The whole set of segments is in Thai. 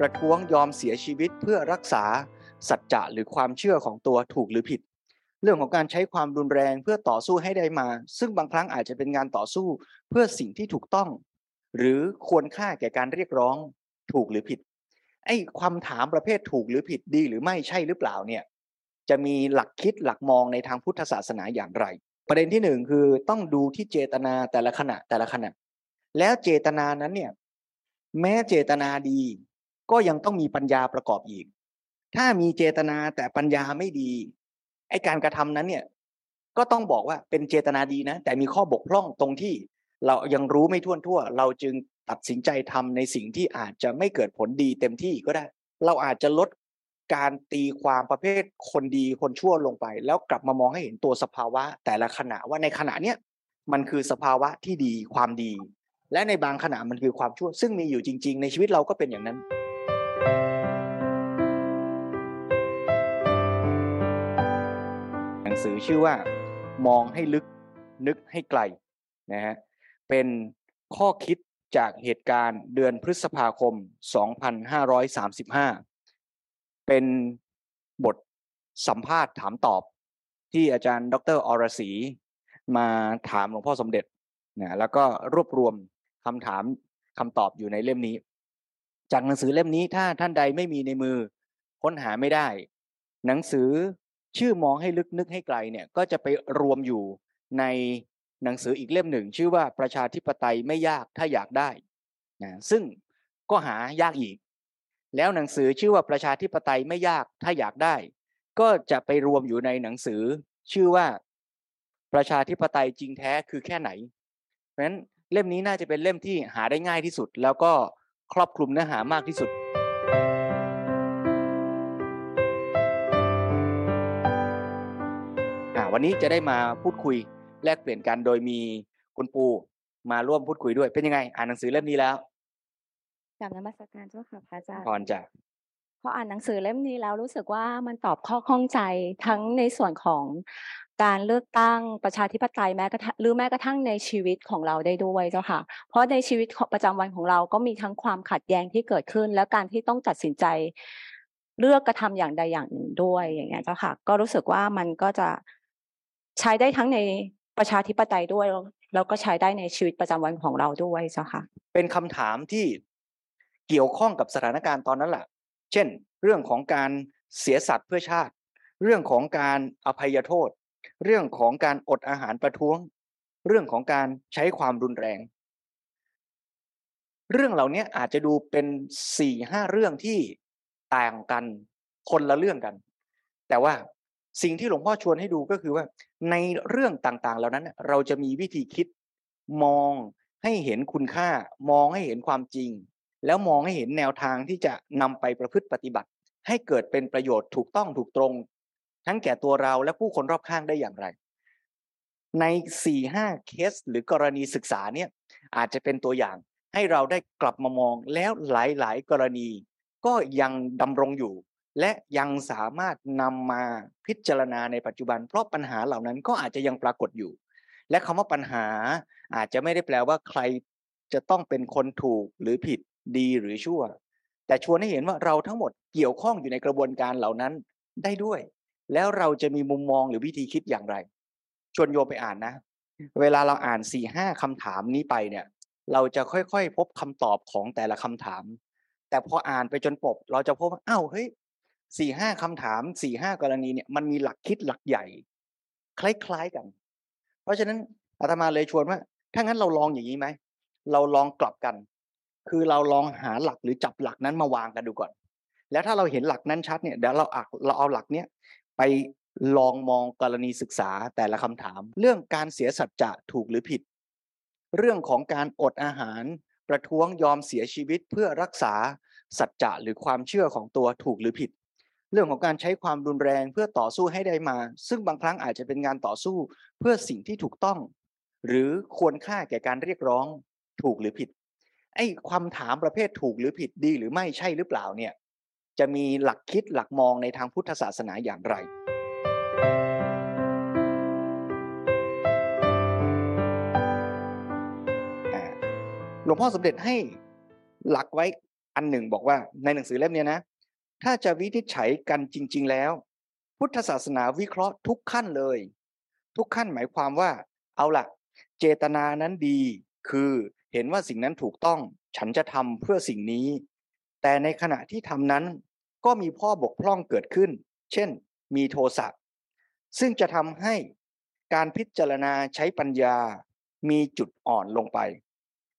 ประท้วงยอมเสียชีวิตเพื่อรักษาสัจจะหรือความเชื่อของตัวถูกหรือผิด เรื่องของการใช้ความรุนแรงเพื่อต่อสู้ให้ได้มา ซึ่งบางครั้งอาจจะเป็นงานต่อสู้เพื่อสิ่งที่ถูกต้อง หรือควรค่าแก่การเรียกร้องถูกหรือผิดไอ้ความถามประเภทถูกหรือผิดดีหรือไม่ใช่หรือเปล่าเนี่ยจะมีหลักคิดหลักมองในทางพุทธศาสนาอย่างไร ประเด็นที่หนึ่งคือต้องดูที่เจตนาแต่ละขณะแต่ละขณะ แล้วเจตนานั้นเนี่ยแม้เจตนาดี ก็ยังต้องมีปัญญาประกอบอีก ถ้ามีเจตนาแต่ปัญญาไม่ดีไอการกระทำนั้นเนี่ยก็ต้องบอกว่าเป็นเจตนาดีนะ แต่มีข้อบกพร่องตรงที่เรายังรู้ไม่ทั่วทั่ว เราจึงตัดสินใจทำในสิ่งที่อาจจะไม่เกิดผลดีเต็มที่ก็ได้ เราอาจจะลดการตีความประเภทคนดีคนชั่วลงไป แล้วกลับมามองให้เห็นตัวสภาวะ แต่ละขณะว่าในขณะเนี้ยมันคือสภาวะที่ดีความดี และในบางขณะมันคือความชั่ว ซึ่งมีอยู่จริง ๆ ในชีวิตเราก็เป็นอย่างนั้น สือชื่อว่ามองให้ลึกนึกให้ไกลนะฮะเป็นข้อคิดจากเหตุการณ์เดือนพฤษภาคม 2535 เป็นบทสัมภาษณ์ถามตอบที่อาจารย์ ดรอรศรีมาถามหลวงพ่อสมเด็จนะแล้วก็รวบรวมคำถามคำตอบอยู่ในเล่มนี้ จากหนังสือเล่มนี้ถ้าท่านใดไม่มีในมือค้นหาไม่ได้ หนังสือ ชื่อมองให้ลึกนึกให้ไกลเนี่ยก็จะไปรวมอยู่ในหนังสืออีกเล่มหนึ่ง ชื่อว่าประชาธิปไตยไม่ยากถ้าอยากได้นะซึ่งก็หายากอีก แล้วหนังสือชื่อว่าประชาธิปไตยไม่ยากถ้าอยากได้ ก็จะไปรวมอยู่ในหนังสือ ชื่อว่าประชาธิปไตยจริงแท้คือแค่ไหน เพราะฉะนั้นเล่มนี้น่าจะเป็นเล่มที่หาได้ง่ายที่สุด แล้วก็ครอบคลุมเนื้อหามากที่สุด วันนี้จะได้มาพูดคุยแลกเปลี่ยนกันโดยมีคุณปูมาร่วมพูดคุยด้วย เป็นยังไง อ่านหนังสือเล่มนี้แล้วกลับนมัสการเจ้าค่ะพระอาจารย์ก่อนจะพออ่านหนังสือเล่มนี้แล้วรู้สึกว่ามันตอบข้อข้องใจทั้งในส่วนของการเลือกตั้งประชาธิปไตยแม้กระทั่งหรือแม้กระทั่งในชีวิตของเราได้ด้วยเจ้าค่ะ เพราะในชีวิตประจำวันของเราก็มีทั้งความขัดแย้งที่เกิดขึ้น และการที่ต้องตัดสินใจเลือกกระทำอย่างใดอย่างหนึ่งด้วยอย่างเงี้ยเจ้าค่ะ ก็รู้สึกว่ามันก็จะ ใช้ได้ทั้งในประชาธิปไตยด้วยแล้วก็ใช้ได้ในชีวิตประจำวันของเราด้วยเจ้าค่ะ เป็นคำถามที่เกี่ยวข้องกับสถานการณ์ตอนนั้นแหละเช่น เรื่องของการเสียสัตว์เพื่อชาติ เรื่องของการอภัยโทษ เรื่องของการอดอาหารประท้วง เรื่องของการใช้ความรุนแรง เรื่องเหล่านี้อาจจะดูเป็นสี่ห้าเรื่องที่ต่างกันคนละเรื่องกัน แต่ว่า สิ่งที่หลวงพ่อชวนให้ดูก็คือว่า ในเรื่องต่างๆ เหล่านั้น เราจะมีวิธีคิดมองให้เห็นคุณค่า มองให้เห็นความจริง แล้วมองให้เห็นแนวทางที่จะนำไปประพฤติปฏิบัติ ให้เกิดเป็นประโยชน์ถูกต้องถูกตรง ทั้งแก่ตัวเราและผู้คนรอบข้างได้อย่างไร ในสี่ห้าเคสหรือกรณีศึกษาเนี่ยอาจจะเป็นตัวอย่างให้เราได้กลับมามองแล้วหลายๆ กรณีก็ยังดำรงอยู่ และยังสามารถนำมาพิจารณาในปัจจุบัน เพราะปัญหาเหล่านั้นก็อาจจะยังปรากฏอยู่ และคำว่าปัญหาอาจจะไม่ได้แปลว่าใครจะต้องเป็นคนถูกหรือผิดดีหรือชั่ว แต่ชวนให้เห็นว่าเราทั้งหมดเกี่ยวข้องอยู่ในกระบวนการเหล่านั้นได้ด้วย แล้วเราจะมีมุมมองหรือวิธีคิดอย่างไร ชวนโยไปอ่านนะ เวลาเราอ่านสี่ห้าคำถามนี้ไปเนี่ย เราจะค่อยๆ พบคำตอบของแต่ละคำถาม แต่พออ่านไปจนปบเราจะพบว่าอ้าวเฮ้ย สี่ห้าคำถามสี่ห้ากรณีเนี่ยมันมีหลักคิดหลักใหญ่ คล้ายๆกัน เพราะฉะนั้นอาตมาเลยชวนว่า ถ้างั้นเราลองอย่างนี้ไหมเราลองกลับกัน คือเราลองหาหลักหรือจับหลักนั้นมาวางกันดูก่อน แล้วถ้าเราเห็นหลักนั้นชัดเนี่ยเดี๋ยวเราอักเราเอาหลักเนี้ยไปลองมองกรณีศึกษาแต่ละคำถาม เรื่องการเสียสัจจะถูกหรือผิด เรื่องของการอดอาหาร ประท้วงยอมเสียชีวิตเพื่อรักษาสัจจะหรือความเชื่อของตัวถูกหรือผิด เรื่องของการใช้ความรุนแรงเพื่อต่อสู้ให้ได้มา ซึ่งบางครั้งอาจจะเป็นงานต่อสู้เพื่อสิ่งที่ถูกต้อง หรือควรค่าแก่การเรียกร้องถูกหรือผิด ไอ้ความถามประเภทถูกหรือผิดดีหรือไม่ใช่หรือเปล่าเนี่ยจะมีหลักคิดหลักมองในทางพุทธศาสนาอย่างไร หลวงพ่อสมเด็จให้หลักไว้อันหนึ่งบอกว่าในหนังสือเล่มนี้นะ ถ้าจะวินิจฉัยกันจริง ๆ แล้ว พุทธศาสนาวิเคราะห์ทุกขั้นเลย ทุกขั้นหมายความว่า เอาละเจตนานั้นดี คือเห็นว่าสิ่งนั้นถูกต้อง ฉันจะทำเพื่อสิ่งนี้ แต่ในขณะที่ทำนั้น ก็มีพ่อบกพร่องเกิดขึ้น เช่น มีโทสะซึ่งจะทำให้การพิจารณาใช้ปัญญา มีจุดอ่อนลงไป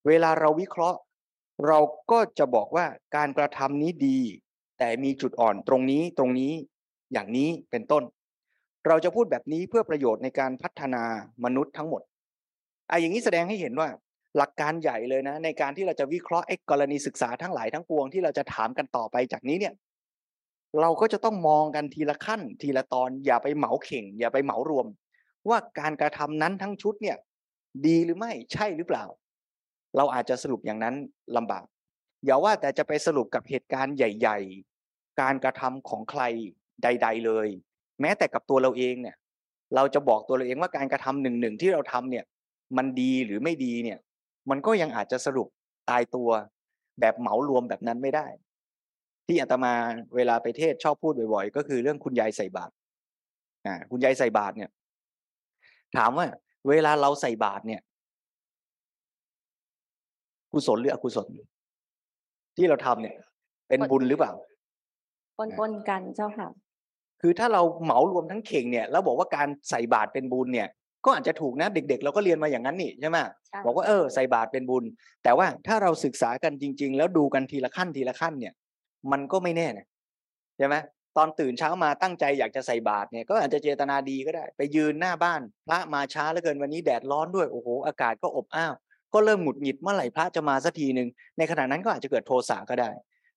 เวลาเราวิเคราะห์ เราก็จะบอกว่าการกระทำนี้ดี แต่มีจุดอ่อนตรงนี้ตรงนี้อย่างนี้เป็นต้น เราจะพูดแบบนี้เพื่อประโยชน์ในการพัฒนามนุษย์ทั้งหมดไอ้อย่างนี้แสดงให้เห็นว่าหลักการใหญ่เลยนะ ในการที่เราจะวิเคราะห์ไอ้กรณีศึกษาทั้งหลายทั้งปวงที่เราจะถามกันต่อไปจากนี้เนี่ยเราก็จะต้องมองกันทีละขั้น ทีละตอนอย่าไปเหมาเข่ง อย่าไปเหมารวม ว่าการกระทำนั้นทั้งชุดเนี่ย ดีหรือไม่ใช่หรือเปล่า เราอาจจะสรุปอย่างนั้นลำบากอย่าว่าแต่จะไปสรุปกับเหตุการณ์ใหญ่ การกระทำของใครใด ๆ เลย แม้แต่กับตัวเราเองเนี่ย เราจะบอกตัวเราเองว่าการกระทำหนึ่งหนึ่งที่เราทำเนี่ย มันดีหรือไม่ดีเนี่ย มันก็ยังอาจจะสรุปตายตัว แบบเหมารวมแบบนั้นไม่ได้ ที่อาตมาเวลาไปเทศชอบพูดบ่อย ๆ ก็คือเรื่องคุณยายใส่บาตรอ่าคุณยายใส่บาตรเนี่ย ถามว่า เวลาเราใส่บาตรเนี่ยกุศลหรืออกุศล ที่เราทำเนี่ย เป็นบุญหรือเปล่า ปนๆกันเจ้าค่ะ คือถ้าเราเหมารวมทั้งเข่งเนี่ยแล้วบอกว่าการใส่บาตรเป็นบุญเนี่ย ก็อาจจะถูกนะเด็ก ๆ เราก็เรียนมาอย่างนั้นนี่ใช่ไหมบอกว่าเออใส่บาตรเป็นบุญ แต่ว่าถ้าเราศึกษากันจริง ๆ แล้วดูกันทีละขั้นทีละขั้นเนี่ย มันก็ไม่แน่นะใช่ไหมตอนตื่นเช้ามาตั้งใจอยากจะใส่บาตรเนี่ยก็อาจจะเจตนาดีก็ได้ ไปยืนหน้าบ้าน พระมาช้าเหลือเกินวันนี้แดดร้อนด้วยโอ้โหอากาศก็อบอ้าวก็เริ่มหงุดหงิดเมื่อไหร่พระจะมาสักทีหนึ่งในขณะนั้นก็อาจจะเกิดโทสะก็ได้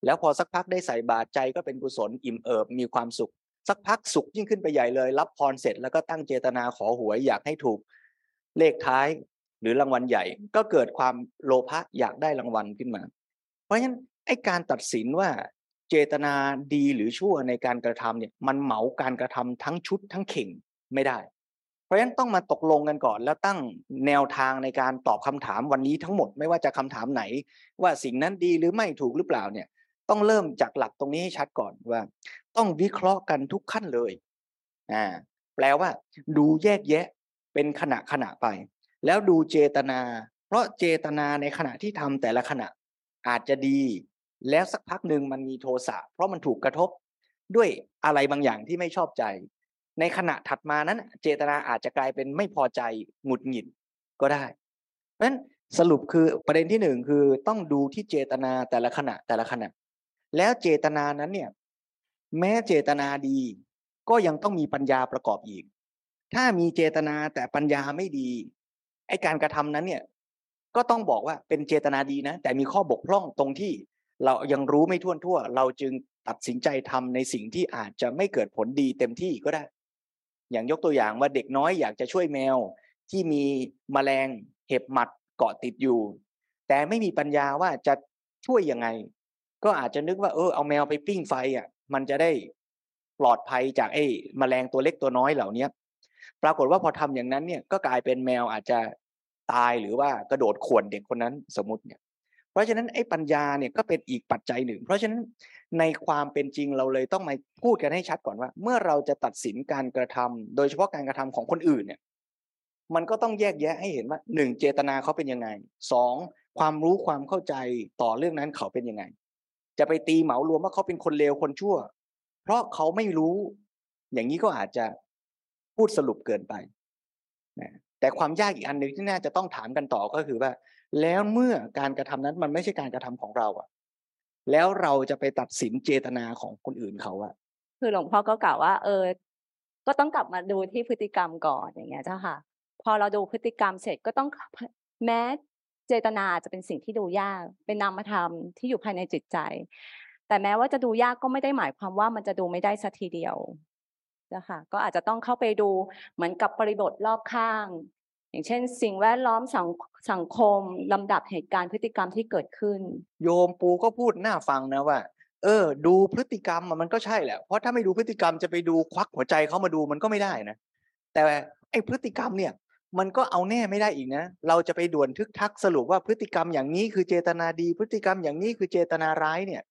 แล้วพอสักพักได้ใส่บาตรใจก็เป็นกุศลอิ่มเอิบมีความสุข สักพักสุขยิ่งขึ้นไปใหญ่เลย รับพรเสร็จแล้วก็ตั้งเจตนาขอหวยอยากให้ถูกเลขท้ายหรือรางวัลใหญ่ ก็เกิดความโลภะอยากได้รางวัลขึ้นมา เพราะฉะนั้นไอ้การตัดสินว่าเจตนาดีหรือชั่วในการกระทำเนี่ยมันเหมาการกระทำทั้งชุดทั้งเข่งไม่ได้ เพราะฉะนั้นต้องมาตกลงกันก่อน แล้วตั้งแนวทางในการตอบคำถามวันนี้ทั้งหมดไม่ว่าจะคำถามไหน ว่าสิ่งนั้นดีหรือไม่ถูกหรือเปล่าเนี่ย ต้องเริ่มจากหลักตรงนี้ให้ชัดก่อนว่า ต้องวิเคราะห์กันทุกขั้นเลยอ่าแปลว่า ดูแยกแยะเป็นขณะขณะไป แล้วดูเจตนา เพราะเจตนาในขณะที่ทำแต่ละขณะ อาจจะดี แล้วสักพักหนึ่งมันมีโทสะเพราะมันถูกกระทบ ด้วยอะไรบางอย่างที่ไม่ชอบใจ ในขณะถัดมานั้น เจตนาอาจจะกลายเป็นไม่พอใจหงุดหงิดก็ได้เพราะฉะนั้นสรุปคือประเด็นที่หนึ่งคือต้องดูที่เจตนาแต่ละขณะแต่ละขณะ แล้วเจตนานั้นเนี่ย แม้เจตนาดี ก็ยังต้องมีปัญญาประกอบอีก ถ้ามีเจตนาแต่ปัญญาไม่ดีไอการกระทำนั้นเนี่ย ก็ต้องบอกว่าเป็นเจตนาดีนะ แต่มีข้อบกพร่องตรงที่เรายังรู้ไม่ทั่วทั่ว เราจึงตัดสินใจทำในสิ่งที่อาจจะไม่เกิดผลดีเต็มที่ก็ได้ อย่างยกตัวอย่างว่าเด็กน้อยอยากจะช่วยแมวที่มีมแมลงเห็บหมัดเกาะติดอยู่ แต่ไม่มีปัญญาว่าจะช่วยยังไง ก็อาจจะนึกว่าเออเอาแมวไปปิ้งไฟอะ มันจะได้ปลอดภัยจากไอ้มแมลงตัวเล็กตัวน้อยเหล่านี้ปรากฏว่าพอทำอย่างนั้นเนี่ยก็กลายเป็นแมวอาจจะตายหรือว่ากระโดดข่วนเด็กคนนั้นสมมติเนี่ย เพราะฉะนั้นไอ้ปัญญาเนี่ยก็เป็นอีกปัจจัยหนึ่ง เพราะฉะนั้นในความเป็นจริงเราเลยต้องมาพูดกันให้ชัดก่อนว่า เมื่อเราจะตัดสินการกระทำโดยเฉพาะการกระทำของคนอื่นเนี่ย มันก็ต้องแยกแยะให้เห็นว่าหนึ่งเจตนาเขาเป็นยังไงสองความรู้ความเข้าใจต่อเรื่องนั้นเขาเป็นยังไง จะไปตีเหมารวมว่าเขาเป็นคนเลวคนชั่ว เพราะเขาไม่รู้ อย่างนี้ก็อาจจะพูดสรุปเกินไปนะแต่ความยากอีกอันหนึ่งที่น่าจะต้องถามกันต่อก็คือว่า แล้วเมื่อการกระทำนั้นมันไม่ใช่การกระทำของเราอะแล้วเราจะไปตัดสินเจตนาของคนอื่นเขาอะคือหลวงพ่อก็กล่าวว่า เออ ก็ต้องกลับมาดูที่พฤติกรรมก่อนอย่างเงี้ยเจ้าค่ะ พอเราดูพฤติกรรมเสร็จก็ต้องแม้ เจตนาจะเป็นสิ่งที่ดูยาก เป็นนามธรรมที่อยู่ภายในจิตใจ แต่แม้ว่าจะดูยากก็ไม่ได้หมายความว่ามันจะดูไม่ได้สักทีเดียวนะคะก็อาจจะต้องเข้าไปดูเหมือนกับบริบทรอบข้าง อย่างเช่น สิ่งแวดล้อมสังสังคมลำดับเหตุการณ์พฤติกรรมที่เกิดขึ้น โยมปูก็พูดน่าฟังนะว่า เออ ดูพฤติกรรมมันก็ใช่แหละเพราะถ้าไม่ดูพฤติกรรมจะไปดูควักหัวใจเขามาดูมันก็ไม่ได้นะแต่ไอ้พฤติกรรมเนี่ย มันก็เอาแน่ไม่ได้อีกนะ เราจะไปด่วนทึกทักสรุปว่าพฤติกรรมอย่างนี้คือเจตนาดี พฤติกรรมอย่างนี้คือเจตนาร้ายเนี่ย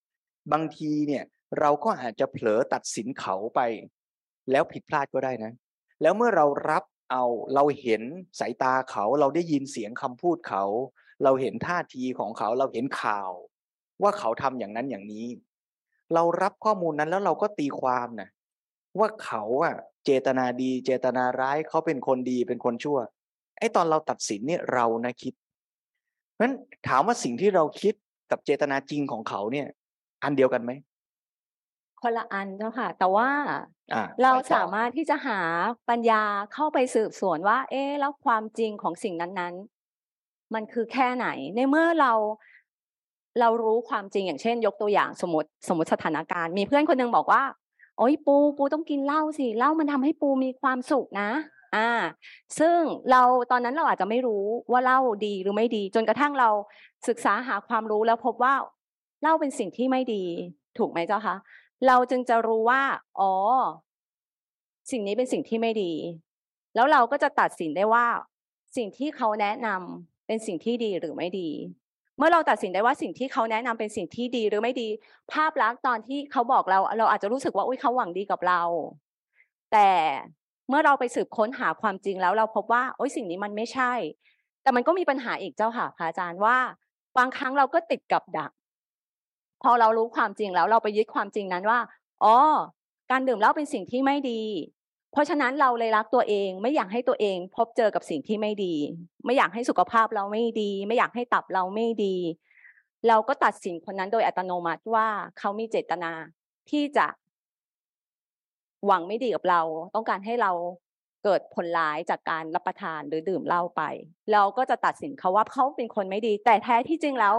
บางทีเนี่ยเราก็อาจจะเผลอตัดสินเขาไป แล้วผิดพลาดก็ได้นะ แล้วเมื่อเรารับเอาเราเห็นสายตาเขาเราได้ยินเสียงคำพูดเขา เราเห็นท่าทีของเขาเราเห็นข่าว ว่าเขาทำอย่างนั้นอย่างนี้ เรารับข้อมูลนั้นแล้วเราก็ตีความนะ ว่าเขาอะเจตนาดี เจตนาร้ายเขาเป็นคนดีเป็นคนชั่วไอ้ตอนเราตัดสินเนี่ยเรานะคิดเพราะฉะนั้นถามว่าสิ่งที่เราคิดกับเจตนาจริงของเขาเนี่ย อันเดียวกันไหมคนละอันเจ้าค่ะ แต่ว่าอ่าเราไปต่อสามารถที่จะหาปัญญาเข้าไปสืบสวนว่า เอ๊ะแล้วความจริงของสิ่งนั้นๆ มันคือแค่ไหน ในเมื่อเราเรารู้ความจริงอย่างเช่น ยกตัวอย่างสมมติสมมติสถานการณ์ มีเพื่อนคนหนึงบอกว่า โอ้ยปูปูต้องกินเหล้าสิเหล้ามันทำให้ปูมีความสุขนะ อ่า ซึ่งเราตอนนั้นเราอาจจะไม่รู้ว่าเหล้าดีหรือไม่ดี จนกระทั่งเราศึกษาหาความรู้แล้วพบว่าเหล้าเป็นสิ่งที่ไม่ดี ถูกไหมเจ้าคะเราจึงจะรู้ว่า อ๋อ สิ่งนี้เป็นสิ่งที่ไม่ดี แล้วเราก็จะตัดสินได้ว่า สิ่งที่เขาแนะนำเป็นสิ่งที่ดีหรือไม่ดี เมื่อเราตัดสินได้ว่าสิ่งที่เขาแนะนำเป็นสิ่งที่ดีหรือไม่ดี ภาพลักษณ์ตอนที่เขาบอกเรา เราอาจจะรู้สึกว่าอุ้ยเขาหวังดีกับเรา แต่เมื่อเราไปสืบค้นหาความจริงแล้ว เราพบว่าโอ้ยสิ่งนี้มันไม่ใช่ แต่มันก็มีปัญหาอีกเจ้าค่ะพระอาจารย์ว่าบางครั้งเราก็ติดกับดัก พอเรารู้ความจริงแล้วเราไปยึดความจริงนั้นว่าอ๋อการดื่มเหล้าเป็นสิ่งที่ไม่ดี เพราะฉะนั้นเราเลยรักตัวเอง ไม่อยากให้ตัวเอง พบเจอกับสิ่งที่ไม่ดี ไม่อยากให้สุขภาพเราไม่ดี ไม่อยากให้ตับเราไม่ดี เราก็ตัดสินคนนั้นโดยอัตโนมัติว่าเขามีเจตนาที่จะ หวังไม่ดีกับเรา ต้องการให้เราเกิดผลร้ายจากการรับประทานหรือดื่มเหล้าไป เราก็จะตัดสินเขาว่าเขาเป็นคนไม่ดี แต่แท้ที่จริงแล้ว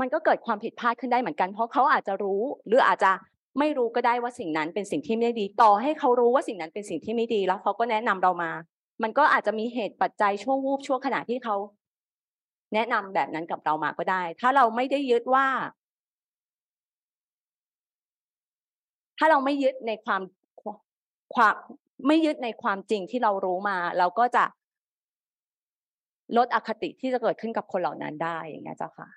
มันก็เกิดความผิดพลาดขึ้นได้เหมือนกัน เพราะเขาอาจจะรู้ หรืออาจจะ ไม่รู้ก็ได้ว่าสิ่งนั้นเป็นสิ่งที่ไม่ดี ต่อให้เขารู้ว่าสิ่งนั้นเป็นสิ่งที่ไม่ดี แล้วเขาก็แนะนำเรามา มันก็อาจจะมีเหตุปัจจัยช่วงวูบช่วงขณะที่เขาแนะนำแบบนั้นกับเรามาก็ได้ ถ้าเราไม่ได้ยึดว่า ถ้าเราไม่ยึดในความความไม่ยึดในความจริงที่เรารู้มา เราก็จะลดอคติที่จะเกิดขึ้นกับคนเหล่านั้นได้อย่างเงี้ยเจ้าค่ะ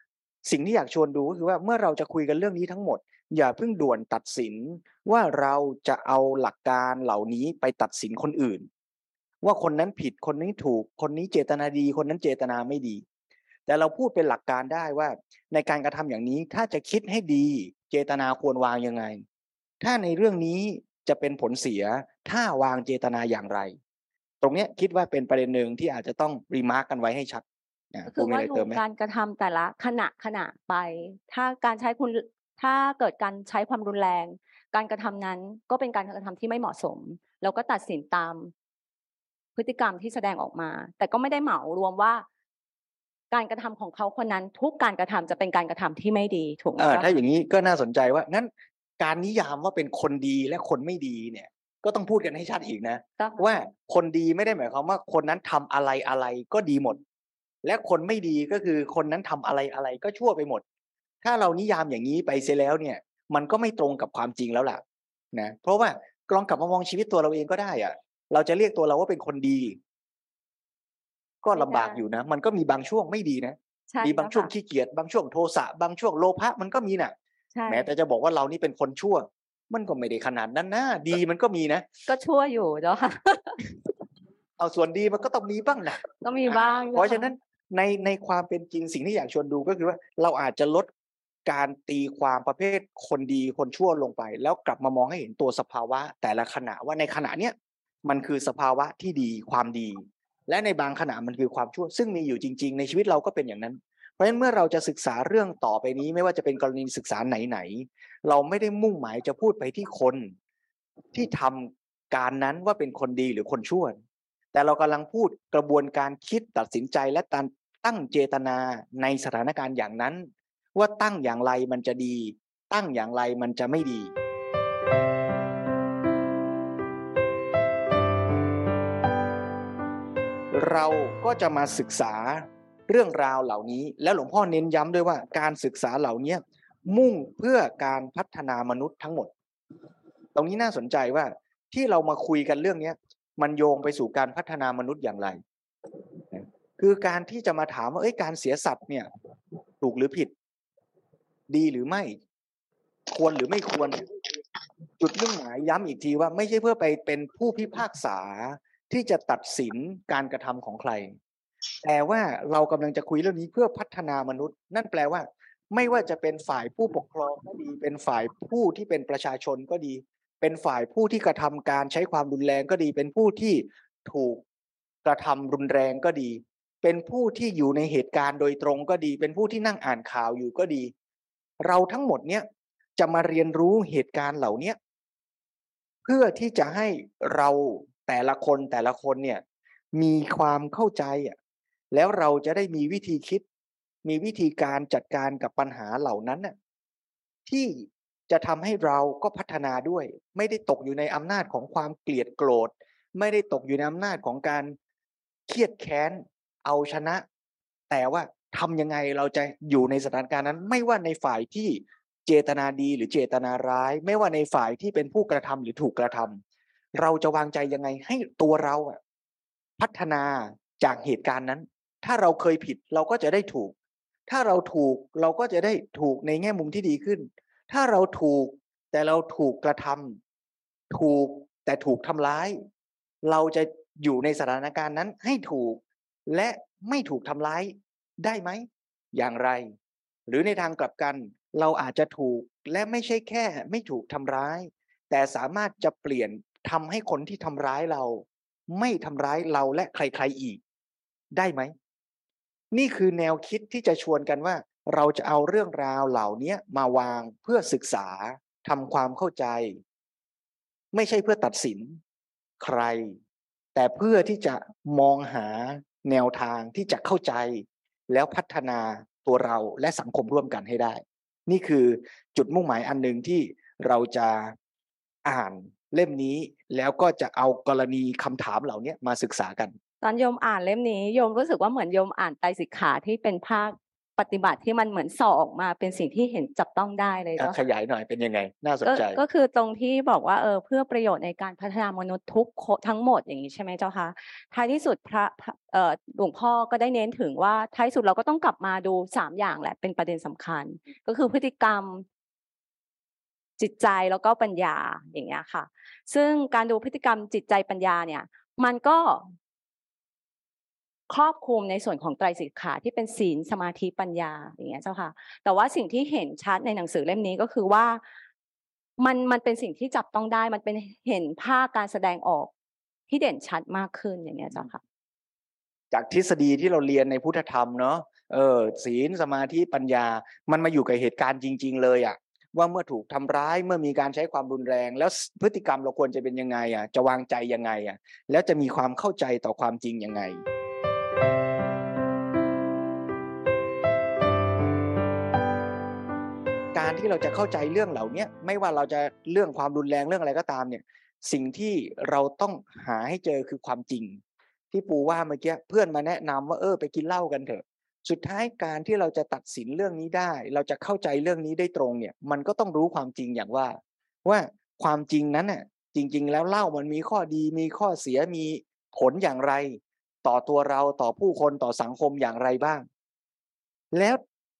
สิ่งที่อยากชวนดูก็คือว่าเมื่อเราจะคุยกันเรื่องนี้ทั้งหมด อย่าเพิ่งด่วนตัดสินว่าเราจะเอาหลักการเหล่านี้ไปตัดสินคนอื่น ว่าคนนั้นผิดคนนี้ถูกคนนี้เจตนาดี คนนั้นเจตนาไม่ดี แต่เราพูดเป็นหลักการได้ว่า ในการกระทำอย่างนี้ถ้าจะคิดให้ดี เจตนาควรวางยังไง ถ้าในเรื่องนี้จะเป็นผลเสียถ้าวางเจตนาอย่างไร ตรงเนี้ยคิดว่าเป็นประเด็นหนึ่งที่อาจจะต้องรีมาร์กกันไว้ให้ชัดนะก็คือปูมีว่าอะไรดูเติมไหมการกระทำแต่ละขณะขณะไป ถ้าการใช้คุณ ถ้าเกิดการใช้ความรุนแรง การกระทำนั้นก็เป็นการกระทำที่ไม่เหมาะสม แล้วก็ตัดสินตามพฤติกรรมที่แสดงออกมา แต่ก็ไม่ได้เหมารวมว่า การกระทำของเขาคนนั้น ทุกการกระทำจะเป็นการกระทำที่ไม่ดีถูกไหมเออเจ้าถ้าค่ะอย่างนี้ก็น่าสนใจว่างั้น การนิยามว่าเป็นคนดีและคนไม่ดีเนี่ย ก็ต้องพูดกันให้ชัดอีกนะเจ้าค่ะว่าคนดีไม่ได้หมายความว่า คนนั้นทำอะไรอะไรก็ดีหมดและคนไม่ดีก็คือคนนั้นทำอะไรอะไรก็ชั่วไปหมด ถ้าเรานิยามอย่างนี้ไปเสียแล้วเนี่ย มันก็ไม่ตรงกับความจริงแล้วล่ะนะเพราะว่าลองกลับมามองชีวิตตัวเราเองก็ได้อะเราจะเรียกตัวเราว่าเป็นคนดี ก็ลำบากอยู่นะ มันก็มีบางช่วงไม่ดีนะใช่มีบางช่วงเจ้ค่ะขี้เกียจบางช่วงโทสะบางช่วงโลภะมันก็มีน่ะใช่แม้แต่จะบอกว่าเรานี่เป็นคนชั่ว มันก็ไม่ได้ขนาดนั้นนะดีมันก็มีนะก็ชั่วอยู่เจ้าค่ะเอาส่วนดีมันก็ต้องมีบ้างนะก็มีบ้าง เพราะฉะนั้นในในความเป็นจริงสิ่งที่อยากชวนดูก็คือว่า เราอาจจะลด การตีความประเภทคนดีคนชั่วลงไป แล้วกลับมามองให้เห็นตัวสภาวะ แต่ละขณะว่าในขณะเนี้ยมันคือสภาวะที่ดีความดี และในบางขณะมันคือความชั่ว ซึ่งมีอยู่จริง ๆ ในชีวิตเราก็เป็นอย่างนั้น เพราะฉะนั้นเมื่อเราจะศึกษาเรื่องต่อไปนี้ ไม่ว่าจะเป็นกรณีศึกษาไหนๆเราไม่ได้มุ่งหมายจะพูดไปที่คน ที่ทำการนั้นว่าเป็นคนดีหรือคนชั่วแต่เรากำลังพูดกระบวนการคิดตัดสินใจและการตั้งเจตนาในสถานการณ์อย่างนั้น ว่าตั้งอย่างไรมันจะดี ตั้งอย่างไรมันจะไม่ดี เราก็จะมาศึกษาเรื่องราวเหล่านี้ แล้วหลวงพ่อเน้นย้ำด้วยว่าการศึกษาเหล่านี้มุ่งเพื่อการพัฒนามนุษย์ทั้งหมด ตรงนี้น่าสนใจว่าที่เรามาคุยกันเรื่องเนี้มันโยงไปสู่การพัฒนามนุษย์อย่างไร คือการที่จะมาถามว่าเอ้ยการเสียสัตว์เนี่ย ถูกหรือผิด ดีหรือไม่ ควรหรือไม่ควร จุดมุ่งหมายย้ำอีกทีว่าไม่ใช่เพื่อไปเป็นผู้พิพากษาที่จะตัดสินการกระทำของใคร แต่ว่าเรากำลังจะคุยเรื่องนี้เพื่อพัฒนามนุษย์ นั่นแปลว่า ไม่ว่าจะเป็นฝ่ายผู้ปกครองก็ดี เป็นฝ่ายผู้ที่เป็นประชาชนก็ดี เป็นฝ่ายผู้ที่กระทำการใช้ความรุนแรงก็ดี เป็นผู้ที่ถูกกระทำรุนแรงก็ดี เป็นผู้ที่อยู่ในเหตุการณ์โดยตรงก็ดี เป็นผู้ที่นั่งอ่านข่าวอยู่ก็ดี เราทั้งหมดเนี้ยจะมาเรียนรู้เหตุการณ์เหล่านี้เพื่อที่จะให้เราแต่ละคนแต่ละคนเนี่ยมีความเข้าใจอะแล้วเราจะได้มีวิธีคิด มีวิธีการจัดการกับปัญหาเหล่านั้นน่ะที่จะทำให้เราก็พัฒนาด้วย ไม่ได้ตกอยู่ในอำนาจของความเกลียดโกรธ ไม่ได้ตกอยู่ในอำนาจของการเครียดแค้น เอาชนะ แต่ว่า ทำยังไงเราจะอยู่ในสถานการณ์นั้น ไม่ว่าในฝ่ายที่เจตนาดีหรือเจตนาร้าย ไม่ว่าในฝ่ายที่เป็นผู้กระทำหรือถูกกระทำเราจะวางใจยังไงให้ตัวเราพัฒนาจากเหตุการณ์นั้น ถ้าเราเคยผิดเราก็จะได้ถูก ถ้าเราถูกเราก็จะได้ถูกในแง่มุมที่ดีขึ้น ถ้าเราถูกแต่เราถูกกระทำถูกแต่ถูกทำร้าย เราจะอยู่ในสถานการณ์นั้นให้ถูกและไม่ถูกทำร้าย ได้ไหม อย่างไร หรือในทางกลับกัน เราอาจจะถูกและไม่ใช่แค่ ไม่ถูกทำร้าย แต่สามารถจะเปลี่ยนทำให้คนที่ทำร้ายเรา ไม่ทำร้ายเราและใครๆอีก ได้ไหม นี่คือแนวคิดที่จะชวนกันว่า เราจะเอาเรื่องราวเหล่านี้มาวางเพื่อศึกษาทำความเข้าใจ ไม่ใช่เพื่อตัดสิน ใคร แต่เพื่อที่จะมองหาแนวทางที่จะเข้าใจ แล้วพัฒนาตัวเราและสังคมร่วมกันให้ได้ นี่คือจุดมุ่งหมายอันหนึ่งที่เราจะอ่านเล่มนี้ แล้วก็จะเอากรณีคำถามเหล่านี้มาศึกษากัน ตอนโยมอ่านเล่มนี้โยมรู้สึกว่าเหมือนโยมอ่านไตรสิกขาที่เป็นภาค ปฏิบัติที่มันเหมือนสอออกมาเป็นสิ่งที่เห็นจับต้องได้เลยอะเนาะขยายหน่อยเป็นยังไง น่าสนก็ใจ ก็คือตรงที่บอกว่าเออเพื่อประโยชน์ในการพัฒนามนุษย์ทุกคนทั้งหมดอย่างนี้ใช่ไหมเจ้าคะท้ายที่สุดพระพระเอ่อหลวงพ่อก็ได้เน้นถึงว่าท้ายสุดเราก็ต้องกลับมาดูสามอย่างแหละเป็นประเด็นสำคัญ ก็คือพฤติกรรมจิตใจแล้วก็ปัญญาอย่างเงี้ยค่ะ ซึ่งการดูพฤติกรรมจิตใจปัญญาเนี่ย มันก็ ครอบคลุมในส่วนของไตรสิกขาที่เป็นศีลสมาธิปัญญาอย่างเงี้ยเจ้าค่ะ แต่ว่าสิ่งที่เห็นชัดในหนังสือเล่มนี้ก็คือว่ามันมันเป็นสิ่งที่จับต้องได้ มันเป็นเห็นภาพการแสดงออกที่เด่นชัดมากขึ้นอย่างเงี้ยเจ้าค่ะ จากทฤษฎีที่เราเรียนในพุทธธรรมเนาะเออศีลสมาธิปัญญา มันมาอยู่กับเหตุการณ์จริง ๆ เลยอะว่าเมื่อถูกทำร้ายเมื่อมีการใช้ความรุนแรง แล้วพฤติกรรมเราควรจะเป็นยังไงอะจะวางใจยังไงอะแล้วจะมีความเข้าใจต่อความจริงยังไง ที่เราจะเข้าใจเรื่องเหล่านี้ไม่ว่าเราจะเรื่องความรุนแรงเรื่องอะไรก็ตามเนี่ย สิ่งที่เราต้องหาให้เจอคือความจริง ที่ปูว่าเมื่อกี้เพื่อนมาแนะนำว่าเออไปกินเหล้ากันเถอะ สุดท้ายการที่เราจะตัดสินเรื่องนี้ได้ เราจะเข้าใจเรื่องนี้ได้ตรงเนี่ย มันก็ต้องรู้ความจริงอย่างว่า ว่าความจริงนั้นน่ะจริง ๆ แล้วเหล้ามันมีข้อดีมีข้อเสียมีผลอย่างไร ต่อตัวเราต่อผู้คนต่อสังคมอย่างไรบ้าง แล้ว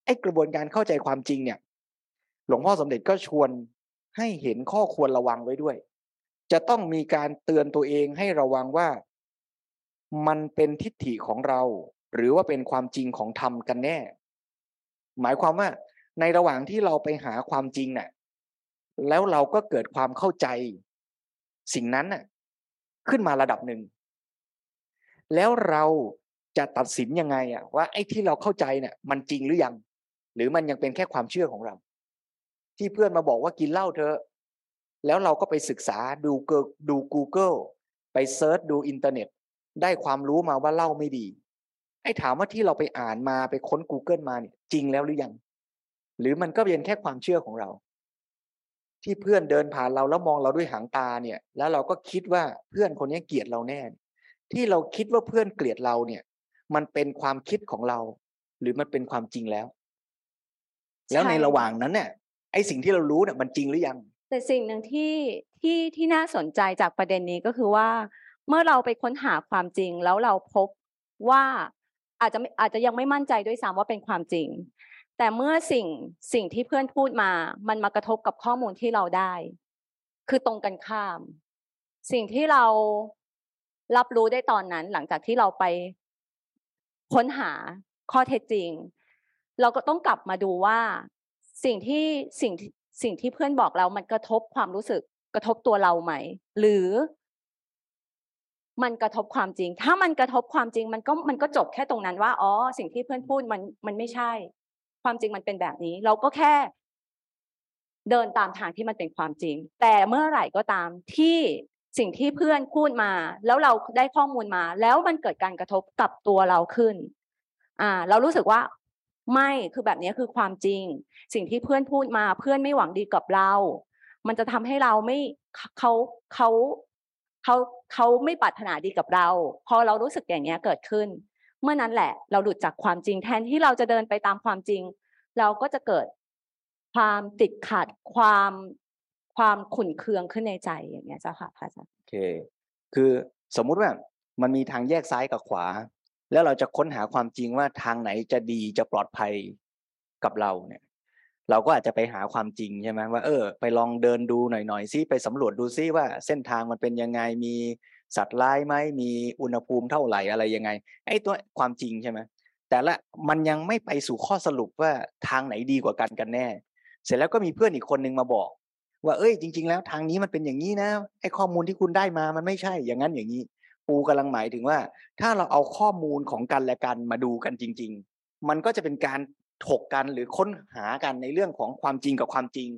ไอ้กระบวนการเข้าใจความจริงเนี่ย หลวงพ่อสมเด็จก็ชวนให้เห็นข้อควรระวังไว้ด้วย จะต้องมีการเตือนตัวเองให้ระวังว่า มันเป็นทิฏฐิของเรา หรือว่าเป็นความจริงของธรรมกันแน่ หมายความว่า ในระหว่างที่เราไปหาความจริงน่ะ แล้วเราก็เกิดความเข้าใจ สิ่งนั้นน่ะ ขึ้นมาระดับหนึ่ง แล้วเราจะตัดสินยังไงอะว่าไอ้ที่เราเข้าใจเนี่ยมันจริงหรือยัง หรือมันยังเป็นแค่ความเชื่อของเรา ที่เพื่อนมาบอกว่ากินเหล้าเถอะแล้วเราก็ไปศึกษาดูเกดู Google ไป search ดูอินเทอร์เน็ต ได้ความรู้มาว่าเหล้าไม่ดีให้ถามว่าที่เราไปอ่านมาไปค้น Google มาเนี่ยจริงแล้วหรือยัง หรือมันก็เป็นแค่ความเชื่อของเรา ที่เพื่อนเดินผ่านเราแล้วมองเราด้วยหางตาเนี่ย แล้วเราก็คิดว่าเพื่อนคนนี้เกลียดเราแน่ ที่เราคิดว่าเพื่อนเกลียดเราเนี่ย มันเป็นความคิดของเรา หรือมันเป็นความจริงแล้ว แล้วในระหว่างนั้นเนี่ย ไอ้สิ่งที่เรารู้เนี่ยมันจริงหรือยัง แต่สิ่งหนึ่งที่ที่ที่น่าสนใจจากประเด็นนี้ก็คือว่า เมื่อเราไปค้นหาความจริงแล้วเราพบว่าอาจจะอาจจะยังไม่มั่นใจด้วยซ้ำว่าเป็นความจริง แต่เมื่อสิ่งสิ่งที่เพื่อนพูดมา มันมากระทบกับข้อมูลที่เราได้ คือตรงกันข้าม สิ่งที่เรารับรู้ได้ตอนนั้น หลังจากที่เราไปค้นหาข้อเท็จจริง เราก็ต้องกลับมาดูว่า สิ่งที่สิ่งสิ่งที่เพื่อนบอกเรา มันกระทบความรู้สึกกระทบตัวเราไหม หรือ มันกระทบความจริง ถ้ามันกระทบความจริง มันก็มันก็จบแค่ตรงนั้นว่าอ๋อสิ่งที่เพื่อนพูดมันมันไม่ใช่ ความจริงมันเป็นแบบนี้ เราก็แค่ เดินตามทางที่มันเป็นความจริง แต่เมื่อไหร่ก็ตามที่สิ่งที่เพื่อนพูดมา แล้วเราได้ข้อมูลมา แล้วมันเกิดการกระทบกับตัวเราขึ้น อ่า เรารู้สึกว่า ไม่คือแบบนี้คือความจริง สิ่งที่เพื่อนพูดมาเพื่อนไม่หวังดีกับเรา มันจะทำให้เราไม่เขาเขาเขาเขาไม่ปรารถนาดีกับเรา พอเรารู้สึกอย่างเงี้ยเกิดขึ้น เมื่อนั้นแหละ เราหลุดจากความจริงแทนที่เราจะเดินไปตามความจริง เราก็จะเกิดความติดขัดความความขุ่นเคืองขึ้นในใจอย่างเงี้ยเจ้าค่ะพระอาจารย์โอเค คือสมมุติว่ามันมีทางแยกซ้ายกับขวา แล้วเราจะค้นหาความจริงว่าทางไหนจะดีจะปลอดภัยกับเราเนี่ย เราก็อาจจะไปหาความจริงใช่ไหมว่า เออ ไปลองเดินดูหน่อยๆซิไปสำรวจดูซิว่าเส้นทางมันเป็นยังไงมีสัตว์ร้ายไหมมีอุณหภูมิเท่าไหร่อะไรยังไงไอ้ตัวความจริงใช่ไหมแต่ละมันยังไม่ไปสู่ข้อสรุปว่าทางไหนดีกว่ากันกันแน่ เสร็จแล้วก็มีเพื่อนอีกคนนึงมาบอก ว่าเอ้ยจริง ๆ แล้วทางนี้มันเป็นอย่างนี้นะไอ้ข้อมูลที่คุณได้มามันไม่ใช่อย่างนั้นอย่างนี้ ปูกำลังหมายถึงว่า ถ้าเราเอาข้อมูลของกันและกันมาดูกันจริง ๆ มันก็จะเป็นการถกกันหรือค้นหากันในเรื่องของความจริงกับความจริง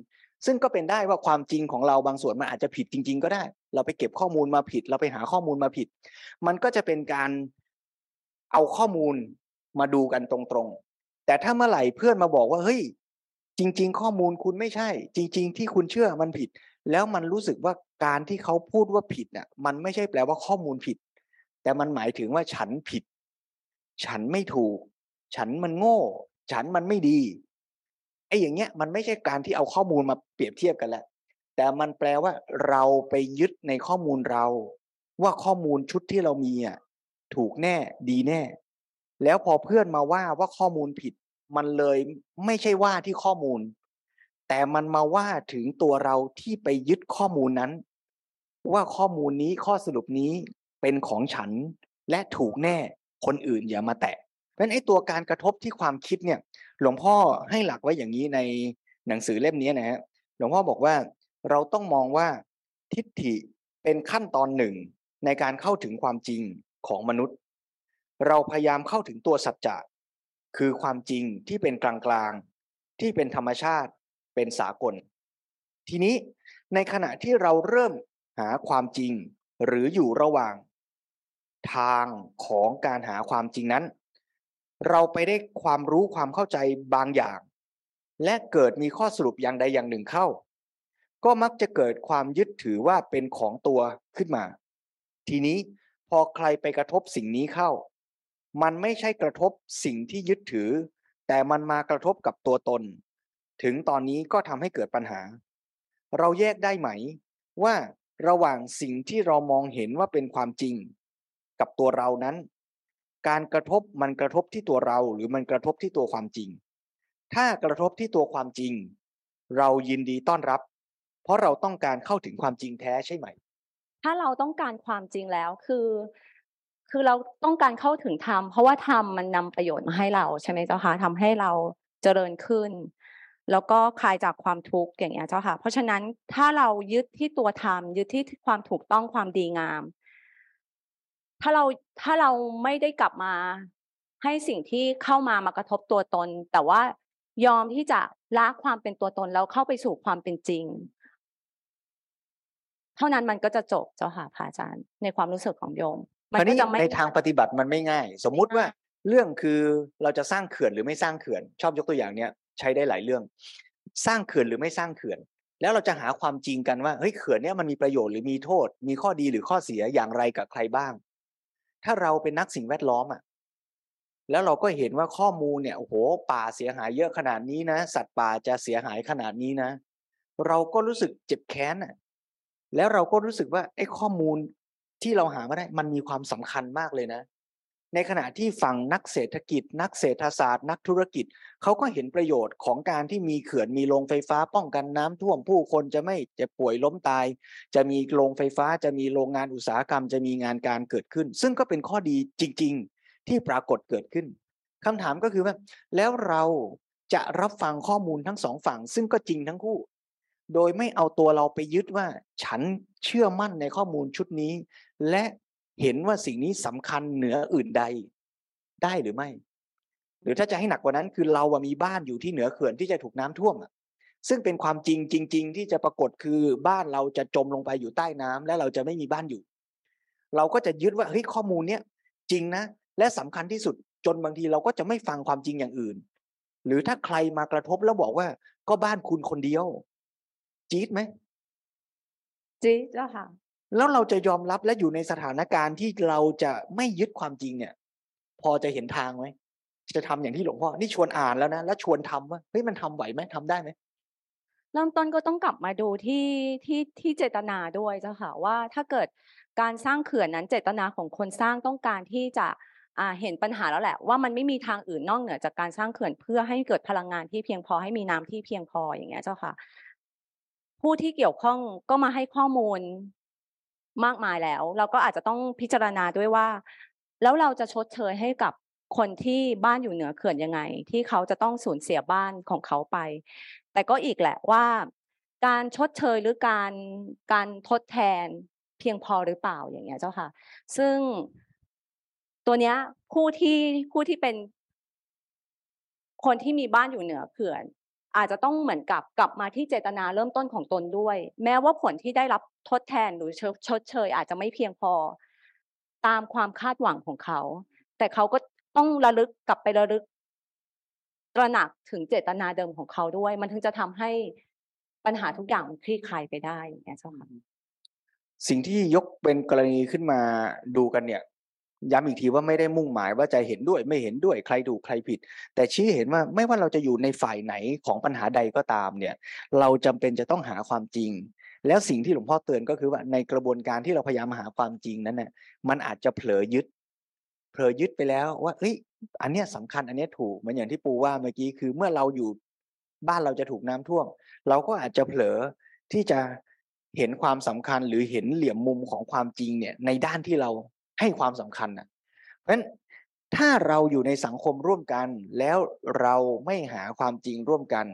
ซึ่งก็เป็นได้ว่าความจริงของเราบางส่วนมันอาจจะผิดจริง ๆ ก็ได้ เราไปเก็บข้อมูลมาผิด เราไปหาข้อมูลมาผิด มันก็จะเป็นการเอาข้อมูลมาดูกันตรงๆ แต่ถ้าเมื่อไหร่เพื่อนมาบอกว่าเฮ้ยจริง ๆ ข้อมูลคุณไม่ใช่ จริง ๆ ที่คุณเชื่อมันผิด แล้วมันรู้สึกว่าการที่เขาพูดว่าผิดเนี่ยมันไม่ใช่แปลว่าข้อมูลผิด แต่มันหมายถึงว่าฉันผิด ฉันไม่ถูก ฉันมันโง่ ฉันมันไม่ดีไอ้อย่างเงี้ยมันไม่ใช่การที่เอาข้อมูลมาเปรียบเทียบกันแล้วแต่มันแปลว่าเราไปยึดในข้อมูลเรา ว่าข้อมูลชุดที่เรามีอะถูกแน่ดีแน่ แล้วพอเพื่อนมาว่าว่าข้อมูลผิด มันเลยไม่ใช่ว่าที่ข้อมูล แต่มันมาว่าถึงตัวเราที่ไปยึดข้อมูลนั้น ว่าข้อมูลนี้ข้อสรุปนี้เป็นของฉันและถูกแน่คนอื่นอย่ามาแตะเพราะฉะนั้นไอ้ตัวการกระทบที่ความคิดเนี่ย หลวงพ่อให้หลักไว้อย่างนี้ในหนังสือเล่มนี้นะฮะหลวงพ่อบอกว่าเราต้องมองว่าทิฏฐิเป็นขั้นตอนหนึ่งในการเข้าถึงความจริงของมนุษย์ เราพยายามเข้าถึงตัวสัจจะคือความจริงที่เป็นกลางๆ ที่เป็นธรรมชาติ เป็นสากล ทีนี้ในขณะที่เราเริ่มหาความจริง หรืออยู่ระหว่างทางของการหาความจริงนั้น เราไปได้ความรู้ความเข้าใจบางอย่าง และเกิดมีข้อสรุปอย่างใดอย่างหนึ่งเข้า ก็มักจะเกิดความยึดถือว่าเป็นของตัวขึ้นมา ทีนี้พอใครไปกระทบสิ่งนี้เข้า มันไม่ใช่กระทบสิ่งที่ยึดถือ แต่มันมากระทบกับตัวตน ถึงตอนนี้ก็ทำให้เกิดปัญหา เราแยกได้ไหม ว่าระหว่างสิ่งที่เรามองเห็นว่าเป็นความจริง กับตัวเรานั้น การกระทบมันกระทบที่ตัวเราหรือมันกระทบที่ตัวความจริง ถ้ากระทบที่ตัวความจริง เรายินดีต้อนรับ เพราะเราต้องการเข้าถึงความจริงแท้ใช่ไหม ถ้าเราต้องการความจริงแล้วคือ คือเราต้องการเข้าถึงธรรมเพราะว่าธรรมมันนำประโยชน์มาให้เราใช่ไหมเจ้าคะทำให้เราเจริญขึ้น แล้วก็คลายจากความทุกข์อย่างเงี้ยเจ้าค่ะ เพราะฉะนั้นถ้าเรายึดที่ตัวธรรมยึดที่ความถูกต้องความดีงาม ถ้าเราถ้าเราไม่ได้กลับมาให้สิ่งที่เข้ามามากระทบตัวตน แต่ว่ายอมที่จะละความเป็นตัวตนแล้วเข้าไปสู่ความเป็นจริง เท่านั้นมันก็จะจบเจ้าค่ะพระอาจารย์ ในความรู้สึกของโยมมันก็จะไม่ในทางปฏิบัติมันไม่ง่าย สมมุติว่าเรื่องคือเราจะสร้างเขื่อนหรือไม่สร้างเขื่อน ชอบยกตัวอย่างเนี้ย ใช้ได้หลายเรื่อง สร้างเขื่อนหรือไม่สร้างเขื่อน แล้วเราจะหาความจริงกันว่าเฮ้ยเขื่อนเนี้ยมันมีประโยชน์หรือมีโทษ มีข้อดีหรือข้อเสียอย่างไรกับใครบ้าง ถ้าเราเป็นนักสิ่งแวดล้อมอะแล้วเราก็เห็นว่าข้อมูลเนี่ยโอ้โหป่าเสียหายเยอะขนาดนี้นะ สัตว์ป่าจะเสียหายขนาดนี้นะ เราก็รู้สึกเจ็บแค้นอะแล้วเราก็รู้สึกว่าไอ้ข้อมูลที่เราหามาได้มันมีความสำคัญมากเลยนะ ในขณะที่ฝั่งนักเศรษฐกิจ นักเศรษฐศาสตร์ นักธุรกิจเขาก็เห็นประโยชน์ของการที่มีเขื่อนมีโรงไฟฟ้าป้องกันน้ำท่วมผู้คนจะไม่จะป่วยล้มตาย จะมีโรงไฟฟ้าจะมีโรงงานอุตสาหกรรม จะมีงานการเกิดขึ้น ซึ่งก็เป็นข้อดีจริง ๆ ที่ปรากฏเกิดขึ้นคำถามก็คือว่า แล้วเราจะรับฟังข้อมูลทั้งสองฝั่ง ซึ่งก็จริงทั้งคู่ โดยไม่เอาตัวเราไปยึดว่า ฉันเชื่อมั่นในข้อมูลชุดนี้ และ เห็นว่าสิ่งนี้สำคัญเหนืออื่นใดได้หรือไม่ หรือถ้าจะให้หนักกว่านั้นคือเราอะมีบ้านอยู่ที่เหนือเขื่อนที่จะถูกน้ำท่วมซึ่งเป็นความจริงจริง ๆ ที่จะปรากฏคือบ้านเราจะจมลงไปอยู่ใต้น้ำและเราจะไม่มีบ้านอยู่ เราก็จะยึดว่าเฮ้ยข้อมูลเนี้ยจริงนะและสำคัญที่สุดจนบางทีเราก็จะไม่ฟังความจริงอย่างอื่น หรือถ้าใครมากระทบแล้วบอกว่า ก็บ้านคุณคนเดียว จี๊ดไหมจี๊ดเจ้าค่ะ แล้วเราจะยอมรับและอยู่ในสถานการณ์ที่เราจะไม่ยึดความจริงเนี่ย พอจะเห็นทางไหมจะทำอย่างที่หลวงพ่อนี่ชวนอ่านแล้วนะแล้วชวนทำว่าเฮ้ยมันทำไหวไหมทำได้ไหมเริ่มต้นก็ต้องกลับมาดูที่ที่ที่เจตนาด้วยเจ้าค่ะว่าถ้าเกิดการสร้างเขื่อนนั้นเจตนาของคนสร้างต้องการที่จะเห็นปัญหาแล้วแหละ ว่ามันไม่มีทางอื่นนอกเหนือจากการสร้างเขื่อนเพื่อให้เกิดพลังงานที่เพียงพอให้มีน้ำที่เพียงพออย่างเงี้ยเจ้าค่ะ ผู้ที่เกี่ยวข้องก็มาให้ข้อมูล มากมายแล้ว เราก็อาจจะต้องพิจารณาด้วยว่า แล้วเราจะชดเชยให้กับคนที่บ้านอยู่เหนือเขื่อนยังไง ที่เขาจะต้องสูญเสียบ้านของเขาไป แต่ก็อีกแหละว่า การชดเชยหรือการการทดแทนเพียงพอหรือเปล่าอย่างเงี้ยเจ้าค่ะ ซึ่งตัวเนี้ยผู้ที่ผู้ที่เป็นคนที่มีบ้านอยู่เหนือเขื่อน อาจจะต้องเหมือนกับกลับมาที่เจตนาเริ่มต้นของตนด้วย แม้ว่าผลที่ได้รับ ทดแทนหรือชดเชย อาจจะไม่เพียงพอ ตามความคาดหวังของเขา แต่เขาก็ต้องระลึกกลับไประลึก ตระหนักถึงเจตนาเดิมของเขาด้วย มันถึงจะทำให้ปัญหาทุกอย่างมันคลี่คลายไปได้อย่างนี้เจ้าค่ะสิ่งที่ยกเป็นกรณีขึ้นมาดูกันเนี่ยย้ำอีกทีว่าไม่ได้มุ่งหมายว่าจะเห็นด้วยไม่เห็นด้วยใครถูกใครผิด แต่ชี้เห็นว่าไม่ว่าเราจะอยู่ในฝ่ายไหนของปัญหาใดก็ตามเนี่ย เราจำเป็นจะต้องหาความจริง แล้วสิ่งที่หลวงพ่อเตือนก็คือว่าในกระบวนการที่เราพยายามหาความจริงนั้นเนี่ยมันอาจจะเผลอยึด เผลอยึดไปแล้วว่าเฮ้ย อันเนี้ยสำคัญอันเนี้ยถูกเหมือนอย่างที่ปูว่าเมื่อกี้คือเมื่อเราอยู่บ้านเราจะถูกน้ำท่วม เราก็อาจจะเผลอที่จะเห็นความสำคัญหรือเห็นเหลี่ยมมุมของความจริงเนี่ยในด้านที่เราให้ความสำคัญนะเพราะฉะนั้นถ้าเราอยู่ในสังคมร่วมกัน แล้วเราไม่หาความจริงร่วมกัน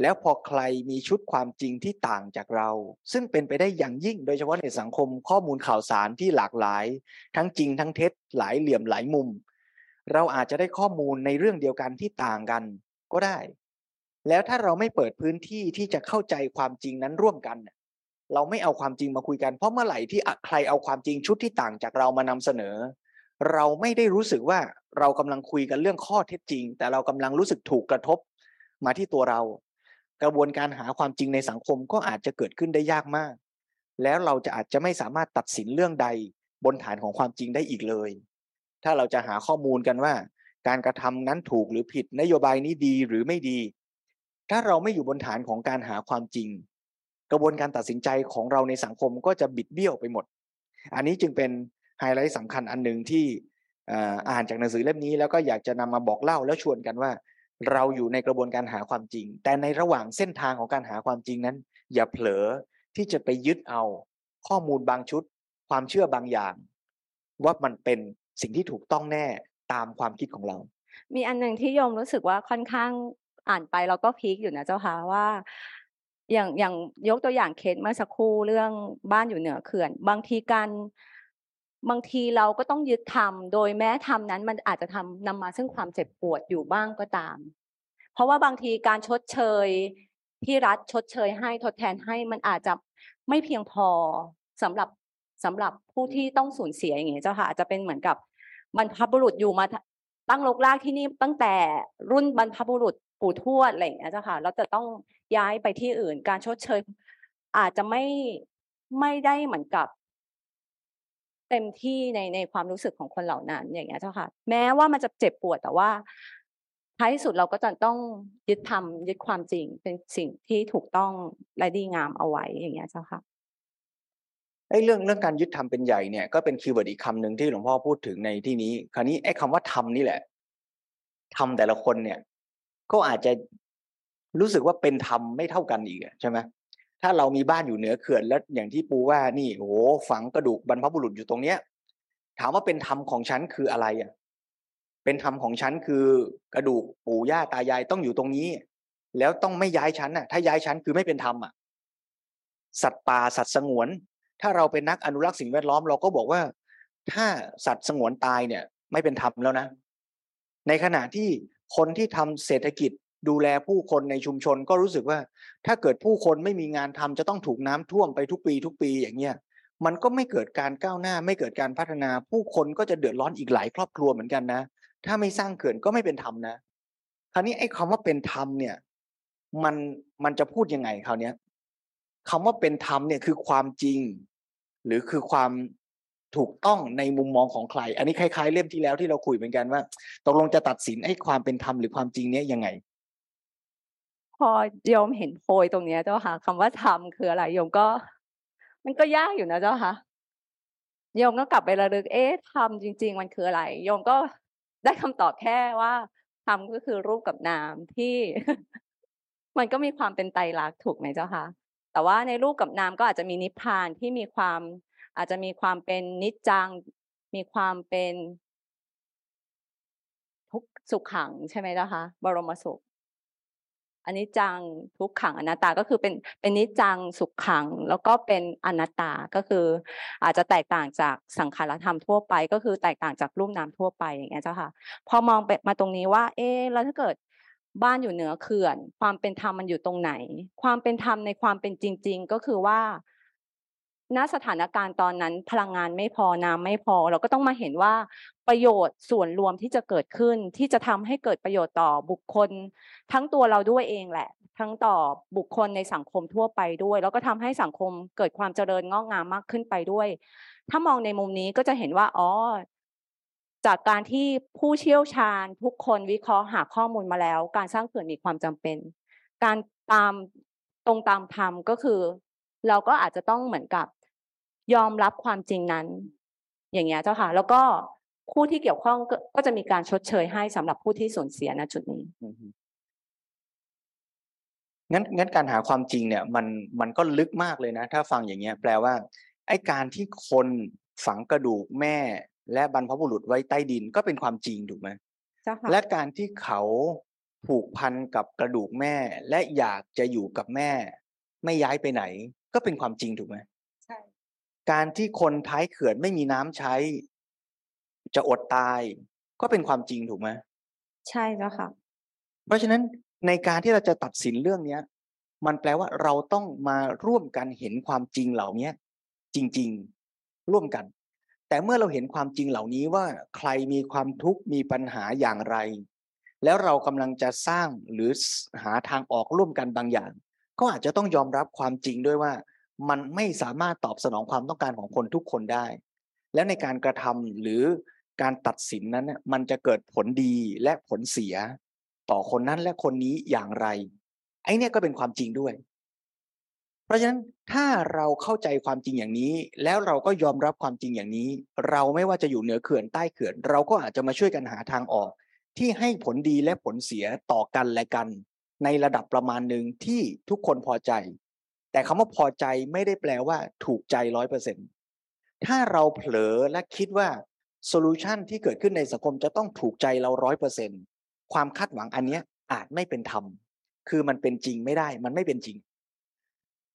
แล้วพอใครมีชุดความจริงที่ต่างจากเรา ซึ่งเป็นไปได้อย่างยิ่งโดยเฉพาะในสังคมข้อมูลข่าวสารที่หลากหลาย ทั้งจริงทั้งเท็จหลายเหลี่ยมหลายมุม เราอาจจะได้ข้อมูลในเรื่องเดียวกันที่ต่างกันก็ได้ แล้วถ้าเราไม่เปิดพื้นที่ที่จะเข้าใจความจริงนั้นร่วมกัน เราไม่เอาความจริงมาคุยกันเพราะเมื่อไหร่ที่ใครเอาความจริงชุดที่ต่างจากเรามานำเสนอ เราไม่ได้รู้สึกว่าเรากำลังคุยกันเรื่องข้อเท็จจริง แต่เรากำลังรู้สึกถูกกระทบมาที่ตัวเรา กระบวนการหาความจริงในสังคมก็อาจจะเกิดขึ้นได้ยากมาก แล้วเราจะอาจจะไม่สามารถตัดสินเรื่องใดบนฐานของความจริงได้อีกเลย ถ้าเราจะหาข้อมูลกันว่า การกระทำนั้นถูกหรือผิดนโยบายนี้ดีหรือไม่ดี ถ้าเราไม่อยู่บนฐานของการหาความจริง กระบวนการตัดสินใจของเราในสังคมก็จะบิดเบี้ยวไปหมด อันนี้จึงเป็นไฮไลท์สำคัญอันหนึ่งที่อ่านจากหนังสือเล่มนี้แล้วก็อยากจะนำมาบอกเล่าแล้วชวนกันว่า เราอยู่ในกระบวนการหาความจริง แต่ในระหว่างเส้นทางของการหาความจริงนั้น อย่าเผลอที่จะไปยึดเอาข้อมูลบางชุด ความเชื่อบางอย่าง ว่ามันเป็นสิ่งที่ถูกต้องแน่ตามความคิดของเรา มีอันหนึ่งที่โยมรู้สึกว่าค่อนข้างอ่านไปเราก็พีคอยู่นะเจ้าค่ะว่าอย่างอย่างยกตัวอย่างเคสเมื่อสักครู่เรื่องบ้านอยู่เหนือเขื่อน บางทีการ บางทีเราก็ต้องยึดทำโดยแม้ทำนั้นมันอาจจะทำนำมาซึ่งความเจ็บปวดอยู่บ้างก็ตาม เพราะว่าบางทีการชดเชยที่รัฐชดเชยให้ทดแทนให้มันอาจจะไม่เพียงพอสำหรับสำหรับผู้ที่ต้องสูญเสียอย่างเงี้ยเจ้าค่ะอาจจะเป็นเหมือนกับบรรพบุรุษอยู่มาตั้งลกลากที่นี่ตั้งแต่รุ่นบรรพบุรุษปู่ทวดอะไรอย่างเงี้ยเจ้าค่ะเราจะต้องย้ายไปที่อื่น การชดเชย อาจจะไม่ไม่ได้เหมือนกับ เต็มที่ในในความรู้สึกของคนเหล่านั้น อย่างเงี้ยเจ้าค่ะ แม้ว่ามันจะเจ็บปวดแต่ว่าท้ายที่สุดเราก็จะต้องยึดธรรมยึดความจริงเป็นสิ่งที่ถูกต้องและดีงามเอาไว้อย่างเงี้ยเจ้าค่ะไอ้เรื่องเรื่องการยึดธรรมเป็นใหญ่เนี่ยก็เป็น keyword อีกคำหนึ่งที่หลวงพ่อพูดถึงในที่นี้ คราวนี้ไอ้คำว่าธรรมนี่แหละธรรมแต่ละคนเนี่ย ก็อาจจะรู้สึกว่าเป็นธรรมไม่เท่ากันอีกใช่ไหม ถ้าเรามีบ้านอยู่เหนือเขื่อนแล้วอย่างที่ปูว่านี่โอ้โหฝังกระดูกบรรพบุรุษอยู่ตรงเนี้ย ถามว่าเป็นธรรมของฉันคืออะไรอะ เป็นธรรมของฉันคือกระดูกปู่ย่าตายายต้องอยู่ตรงนี้ แล้วต้องไม่ย้ายชั้นอะ ถ้าย้ายชั้นคือไม่เป็นธรรมอะ สัตว์ป่าสัตว์สงวน ถ้าเราเป็นนักอนุรักษ์สิ่งแวดล้อมเราก็บอกว่า ถ้าสัตว์สงวนตายเนี่ย ไม่เป็นธรรมแล้วนะ ในขณะที่คนที่ทำเศรษฐกิจ ดูแลผู้คนในชุมชนก็รู้สึกว่า ถ้าเกิดผู้คนไม่มีงานทำจะต้องถูกน้ำท่วมไปทุกปีทุกปีอย่างเงี้ยมันก็ไม่เกิดการก้าวหน้า ไม่เกิดการพัฒนา ผู้คนก็จะเดือดร้อนอีกหลายครอบครัวเหมือนกันนะ ถ้าไม่สร้างเขื่อนก็ไม่เป็นธรรมนะคราวนี้ไอ้คาว่าเป็นธรรมเนี่ย มันมันจะพูดยังไงคราวนี้คำว่าเป็นธรรมเนี่ยคือความจริง หรือคือความถูกต้องในมุมมองของใคร อันนี้คล้ายๆ เล่มที่แล้วที่เราคุยเหมือนกันว่าตกลงจะตัดสินไอ้ความเป็นธรรมหรือความจริงเนี้ยยังไง อโยมเห็นโพยตรงเนี้ยเจ้าค่ะคำว่าธรรมคืออะไรโยมก็ มันก็ยากอยู่นะเจ้าค่ะโยมก็กลับไประลึก เอ๊ะธรรมจริง ๆ มันคืออะไรโยมก็ได้คำตอบแค่ว่าธรรมก็คือรูปกับนามที่ มันก็มีความเป็นไตรลักษณ์ถูกไหมเจ้าค่ะ แต่ว่าในรูปกับนามก็อาจจะมีนิพพานที่มีความ อาจจะมีความเป็นนิจจัง มีความเป็นทุกสุขขังใช่ไหมเจ้าคะบรมสุข อันนี้จังทุกขังอนัตตาก็คือเป็นเป็นนิจังสุขขัง แล้วก็เป็นอนัตตาก็คือ อาจจะแตกต่างจากสังขารธรรมทั่วไป ก็คือแตกต่างจากรูปนามทั่วไปอย่างเงี้ยเจ้าค่ะ พอมองไปมาตรงนี้ว่า เอ๊แล้วถ้าเกิดบ้านอยู่เหนือเขื่อน ความเป็นธรรมมันอยู่ตรงไหน ความเป็นธรรมในความเป็นจริง ๆ ก็คือว่า ณสถานการณ์ตอนนั้นพลังงานไม่พอน้ำไม่พอ เราก็ต้องมาเห็นว่าประโยชน์ส่วนรวมที่จะเกิดขึ้น ที่จะทำให้เกิดประโยชน์ต่อบุคคล ทั้งตัวเราด้วยเองแหละ ทั้งต่อบุคคลในสังคมทั่วไปด้วย แล้วก็ทำให้สังคมเกิดความเจริญงอกงามมากขึ้นไปด้วย ถ้ามองในมุมนี้ก็จะเห็นว่าอ๋อจากการที่ผู้เชี่ยวชาญทุกคนวิเคราะห์หาข้อมูลมาแล้ว การสร้างเขื่อนมีความจำเป็น การตามตรงตามธรรมก็คือ เราก็อาจจะต้องเหมือนกับ ยอมรับความจริงนั้น อย่างเงี้ยเจ้าค่ะ แล้วก็ผู้ที่เกี่ยวข้องก็จะมีการชดเชยให้สำหรับผู้ที่สูญเสียณจุดนี้งั้นงั้นการหาความจริงเนี่ย มันมันก็ลึกมากเลยนะ ถ้าฟังอย่างเงี้ย แปลว่าไอ้การที่คนฝังกระดูกแม่ และบรรพบุรุษไว้ใต้ดินก็เป็นความจริงถูกไหมและการที่เขาผูกพันกับกระดูกแม่ และอยากจะอยู่กับแม่ ไม่ย้ายไปไหน ก็เป็นความจริงถูกไหม การที่คนท้ายเขื่อนไม่มีน้ำใช้ จะอดตาย ก็เป็นความจริงถูกไหมใช่แล้วค่ะ เพราะฉะนั้นในการที่เราจะตัดสินเรื่องเนี้ย มันแปลว่าเราต้องมาร่วมกันเห็นความจริงเหล่านี้จริง ๆ ร่วมกัน แต่เมื่อเราเห็นความจริงเหล่านี้ว่าใครมีความทุกข์มีปัญหาอย่างไร แล้วเรากำลังจะสร้างหรือหาทางออกร่วมกันบางอย่าง ก็อาจจะต้องยอมรับความจริงด้วยว่า มันไม่สามารถตอบสนองความต้องการของคนทุกคนได้ แล้วในการกระทำหรือการตัดสินนั้นมันจะเกิดผลดีและผลเสีย ต่อคนนั้นและคนนี้อย่างไร ไอ้นี่ก็เป็นความจริงด้วย เพราะฉะนั้นถ้าเราเข้าใจความจริงอย่างนี้ แล้วเราก็ยอมรับความจริงอย่างนี้ เราไม่ว่าจะอยู่เหนือเขื่อนใต้เขื่อน เราก็อาจจะมาช่วยกันหาทางออก ที่ให้ผลดีและผลเสียต่อกันและกัน ในระดับประมาณหนึ่งที่ทุกคนพอใจ แต่คำว่าพอใจไม่ได้แปลว่าถูกใจร้อยเปอร์เซ็นถ้าเราเผลอและคิดว่าโซลูชันที่เกิดขึ้นในสังคมจะต้องถูกใจเราร้อยเปอร์เซ็นความคาดหวังอันนี้อาจไม่เป็นธรรม คือมันเป็นจริงไม่ได้ มันไม่เป็นจริง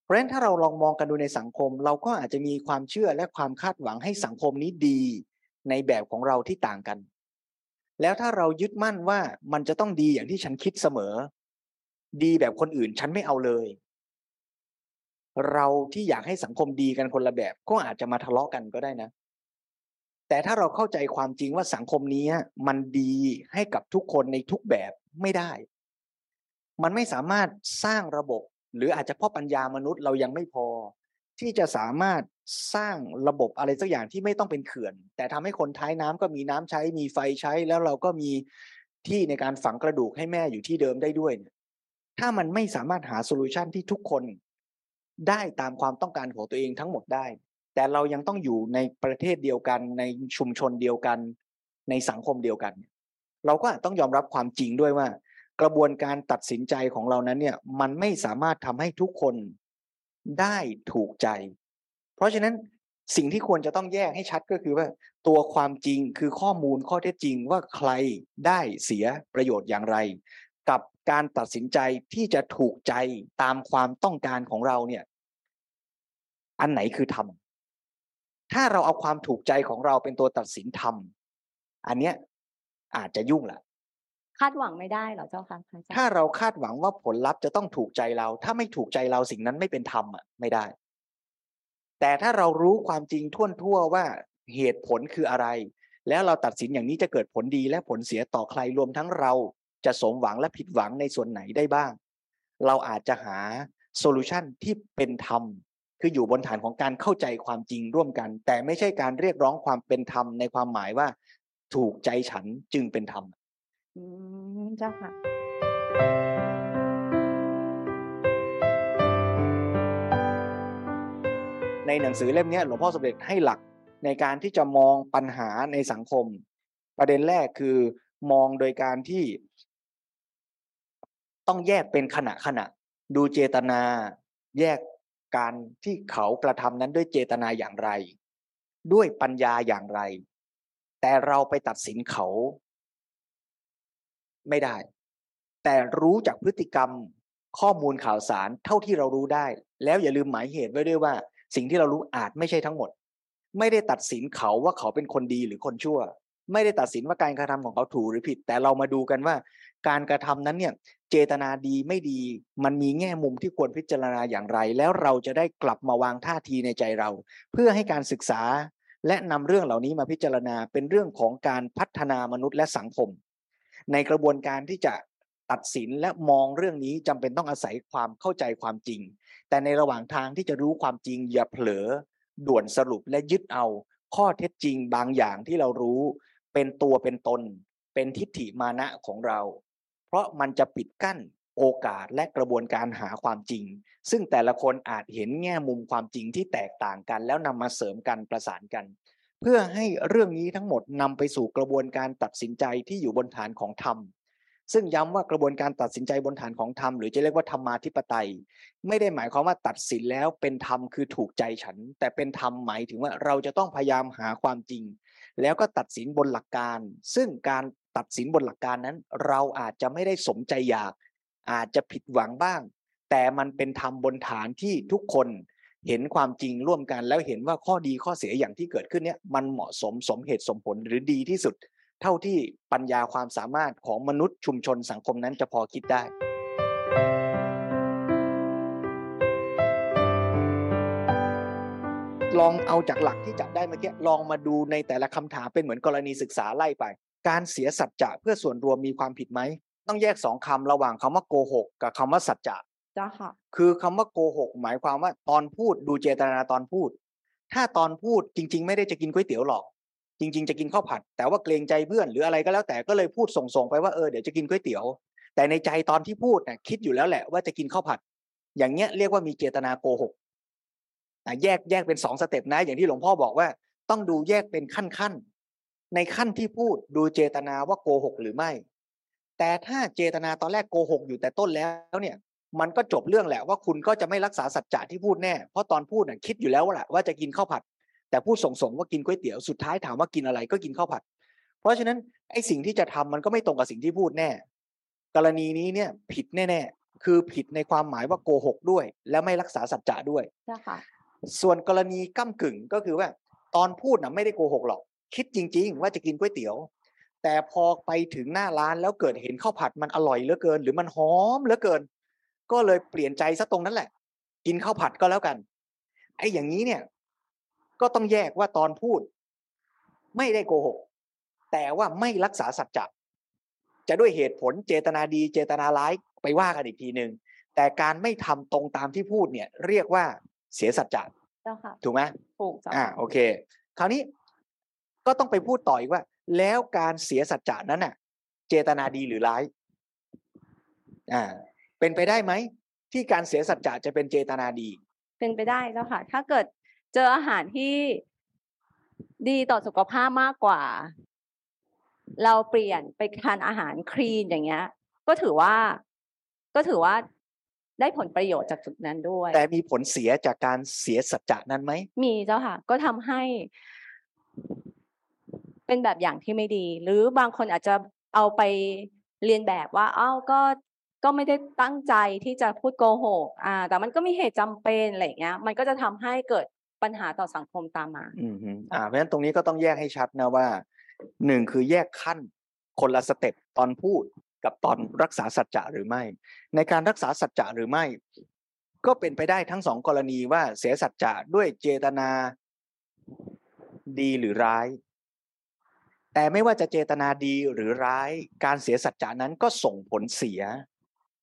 เพราะฉะนั้นถ้าเราลองมองกันดูในสังคม เราก็อาจจะมีความเชื่อและความคาดหวังให้สังคมนี้ดีในแบบของเราที่ต่างกัน แล้วถ้าเรายึดมั่นว่ามันจะต้องดีอย่างที่ฉันคิดเสมอ ดีแบบคนอื่นฉันไม่เอาเลย เราที่อยากให้สังคมดีกันคนละแบบ ก็อาจจะมาทะเลาะกันก็ได้นะ แต่ถ้าเราเข้าใจความจริงว่าสังคมนี้มันดีให้กับทุกคนในทุกแบบไม่ได้ มันไม่สามารถสร้างระบบ หรืออาจจะเพราะปัญญามนุษย์เรายังไม่พอ ที่จะสามารถสร้างระบบอะไรสักอย่างที่ไม่ต้องเป็นเขื่อน แต่ทำให้คนท้ายน้ำก็มีน้ำใช้ มีไฟใช้ แล้วเราก็มีที่ในการฝังกระดูกให้แม่อยู่ที่เดิมได้ด้วยเนี่ยถ้ามันไม่สามารถหา solution ที่ทุกคน ได้ตามความต้องการของตัวเองทั้งหมดได้ แต่เรายังต้องอยู่ในประเทศเดียวกัน ในชุมชนเดียวกัน ในสังคมเดียวกัน เราก็ต้องยอมรับความจริงด้วยว่า กระบวนการตัดสินใจของเรานั้นเนี่ยมันไม่สามารถทำให้ทุกคนได้ถูกใจ เพราะฉะนั้นสิ่งที่ควรจะต้องแยกให้ชัดก็คือว่า ตัวความจริงคือข้อมูลข้อเท็จจริงว่าใครได้เสียประโยชน์อย่างไร กับการตัดสินใจที่จะถูกใจตามความต้องการของเราเนี่ย อันไหนคือธรรมถ้าเราเอาความถูกใจของเราเป็นตัวตัดสินธรรมอันเนี้ยอาจจะยุ่งละคาดหวังไม่ได้เหรอเจ้าค่ะพระอาจารย์ถ้าเราคาดหวังว่าผลลัพธ์จะต้องถูกใจเรา ถ้าไม่ถูกใจเราสิ่งนั้นไม่เป็นธรรมอะไม่ได้ แต่ถ้าเรารู้ความจริงท่วนทั่วว่าเหตุผลคืออะไร แล้วเราตัดสินอย่างนี้จะเกิดผลดีและผลเสียต่อใครรวมทั้งเรา จะสมหวังและผิดหวังในส่วนไหนได้บ้าง เราอาจจะหาโซลูชันที่เป็นธรรมคืออยู่บนฐานของการเข้าใจความจริงร่วมกัน แต่ไม่ใช่การเรียกร้องความเป็นธรรมในความหมายว่า ถูกใจฉันจึงเป็นธรรมอืมเจ้าค่ะในหนังสือเล่มเนี้ยหลวงพ่อสมเด็จให้หลักในการที่จะมองปัญหาในสังคม ประเด็นแรกคือ มองโดยการที่ ต้องแยกเป็นขณะขณะ ดูเจตนา แยกการที่เขากระทำนั้นด้วยเจตนาอย่างไร ด้วยปัญญาอย่างไร แต่เราไปตัดสินเขา ไม่ได้ แต่รู้จากพฤติกรรมข้อมูลข่าวสารเท่าที่เรารู้ได้ แล้วอย่าลืมหมายเหตุไว้ด้วยว่า สิ่งที่เรารู้อาจไม่ใช่ทั้งหมด ไม่ได้ตัดสินเขาว่าเขาเป็นคนดีหรือคนชั่ว ไม่ได้ตัดสินว่าการกระทำของเขาถูกหรือผิด แต่เรามาดูกันว่า การกระทำนั้นเนี่ยเจตนาดีไม่ดี มันมีแง่มุมที่ควรพิจารณาอย่างไร แล้วเราจะได้กลับมาวางท่าทีในใจเรา เพื่อให้การศึกษา และนำเรื่องเหล่านี้มาพิจารณาเป็นเรื่องของการพัฒนามนุษย์และสังคม ในกระบวนการที่จะตัดสินและมองเรื่องนี้จำเป็นต้องอาศัยความเข้าใจความจริง แต่ในระหว่างทางที่จะรู้ความจริงอย่าเผลอ ด่วนสรุปและยึดเอา ข้อเท็จจริงบางอย่างที่เรารู้ เป็นตัวเป็นตน เป็นทิฏฐิมานะของเรา เพราะมันจะปิดกั้นโอกาสและกระบวนการหาความจริง ซึ่งแต่ละคนอาจเห็นแง่มุมความจริงที่แตกต่างกัน แล้วนำมาเสริมกันประสานกัน เพื่อให้เรื่องนี้ทั้งหมดนำไปสู่กระบวนการตัดสินใจที่อยู่บนฐานของธรรม ซึ่งย้ำว่ากระบวนการตัดสินใจบนฐานของธรรมหรือจะเรียกว่าธรรมาธิปไตย ไม่ได้หมายความว่าตัดสินแล้วเป็นธรรมคือถูกใจฉัน แต่เป็นธรรมหมายถึงว่าเราจะต้องพยายามหาความจริง แล้วก็ตัดสินบนหลักการ ซึ่งการตัดสินบนหลักการนั้น เราอาจจะไม่ได้สมใจอยาก อาจจะผิดหวังบ้าง แต่มันเป็นธรรมบนฐานที่ทุกคนเห็นความจริงร่วมกันแล้วเห็นว่าข้อดีข้อเสียอย่างที่เกิดขึ้นเนี่ยมันเหมาะสมสมเหตุสมผลหรือดีที่สุด เท่าที่ปัญญาความสามารถของมนุษย์ชุมชนสังคมนั้นจะพอคิดได้ ลองเอาจากหลักที่จับได้เมื่อกี้ลองมาดูในแต่ละคำถามเป็นเหมือนกรณีศึกษาไล่ไป การเสียสัจจะเพื่อส่วนรวมมีความผิดไหม ต้องแยกสองคำระหว่างคำว่าโกหกกับคำว่าสัจจะเจ้าค่ะคือคำว่าโกหกหมายความว่าตอนพูดดูเจตนาตอนพูด ถ้าตอนพูดจริง ๆ ไม่ได้จะกินก๋วยเตี๋ยวหรอก จริง ๆ จะกินข้าวผัด แต่ว่าเกรงใจเพื่อนหรืออะไรก็แล้วแต่ก็เลยพูดส่งๆไปว่าเออเดี๋ยวจะกินก๋วยเตี๋ยว แต่ในใจตอนที่พูดน่ะคิดอยู่แล้วแหละว่าจะกินข้าวผัด อย่างเงี้ยเรียกว่ามีเจตนาโกหกแยกแยกเป็นสองสเต็ปนะ อย่างที่หลวงพ่อบอกว่า ต้องดูแยกเป็นขั้นๆในขั้นที่พูดดูเจตนาว่าโกหกหรือไม่ แต่ถ้าเจตนาตอนแรกโกหกอยู่แต่ต้นแล้วเนี่ยมันก็จบเรื่องแหละว่าคุณก็จะไม่รักษาสัจจะที่พูดแน่ เพราะตอนพูดน่ะคิดอยู่แล้วว่าแหละว่าจะกินข้าวผัด แต่พูดส่งๆว่ากินก๋วยเตี๋ยวสุดท้ายถามว่ากินอะไรก็กินข้าวผัด เพราะฉะนั้นไอ้สิ่งที่จะทำมันก็ไม่ตรงกับสิ่งที่พูดแน่ กรณีนี้เนี่ยผิดแน่ๆคือผิดในความหมายว่าโกหกด้วย และไม่รักษาสัจจะด้วยเจ้าค่ะส่วนกรณีก้ากึ่งก็คือว่า ตอนพูดนะไม่ได้โกหกหรอก คิดจริง ๆ ว่าจะกินก๋วยเตี๋ยว แต่พอไปถึงหน้าร้านแล้วเกิดเห็นข้าวผัดมันอร่อยเหลือเกิน หรือมันหอมเหลือเกิน ก็เลยเปลี่ยนใจซะตรงนั้นแหละ กินข้าวผัดก็แล้วกันไอ้อย่างนี้เนี่ย ก็ต้องแยกว่าตอนพูด ไม่ได้โกหก แต่ว่าไม่รักษาสัจจะจะด้วยเหตุผลเจตนาดี เจตนาร้ายไปว่ากันอีกทีหนึ่งแต่การไม่ทำตรงตามที่พูดเนี่ย เรียกว่าเสียสัจจะเจ้าค่ะถูกไหมถูกเจ้าอ่าค่ะโอเค คราวนี้ก็ต้องไปพูดต่ออีกว่า แล้วการเสียสัจจะนั้นน่ะ เจตนาดีหรือร้ายอ่าเป็นไปได้ไหมที่การเสียสัจจะจะเป็นเจตนาดี เป็นไปได้เจ้าค่ะ ถ้าเกิด เจออาหารที่ดีต่อสุขภาพมากกว่า เราเปลี่ยนไปทานอาหารคลีนอย่างเงี้ย ก็ถือว่าก็ถือว่าได้ผลประโยชน์จากจุดนั้นด้วย แต่มีผลเสียจากการเสียสัจจะนั้นไหม มีเจ้าค่ะ ก็ทำให้เป็นแบบอย่างที่ไม่ดี หรือบางคนอาจจะเอาไปเรียนแบบว่าอ้าวก็ก็ไม่ได้ตั้งใจที่จะพูดโกหก อ่า แต่มันก็มีเหตุจำเป็นอะไรอย่างเงี้ย มันก็จะทำให้เกิด ปัญหาต่อสังคมตามมา อืมอ่าเพราะฉะนั้นตรงนี้ก็ต้องแยกให้ชัดนะว่าหนึ่งคือแยกขั้นคนละสเต็ปตอนพูดกับตอนรักษาสัจจะหรือไม่ ในการรักษาสัจจะหรือไม่ ก็เป็นไปได้ทั้งสองกรณีว่าเสียสัจจะด้วยเจตนาดีหรือร้าย แต่ไม่ว่าจะเจตนาดีหรือร้าย การเสียสัจจะนั้นก็ส่งผลเสีย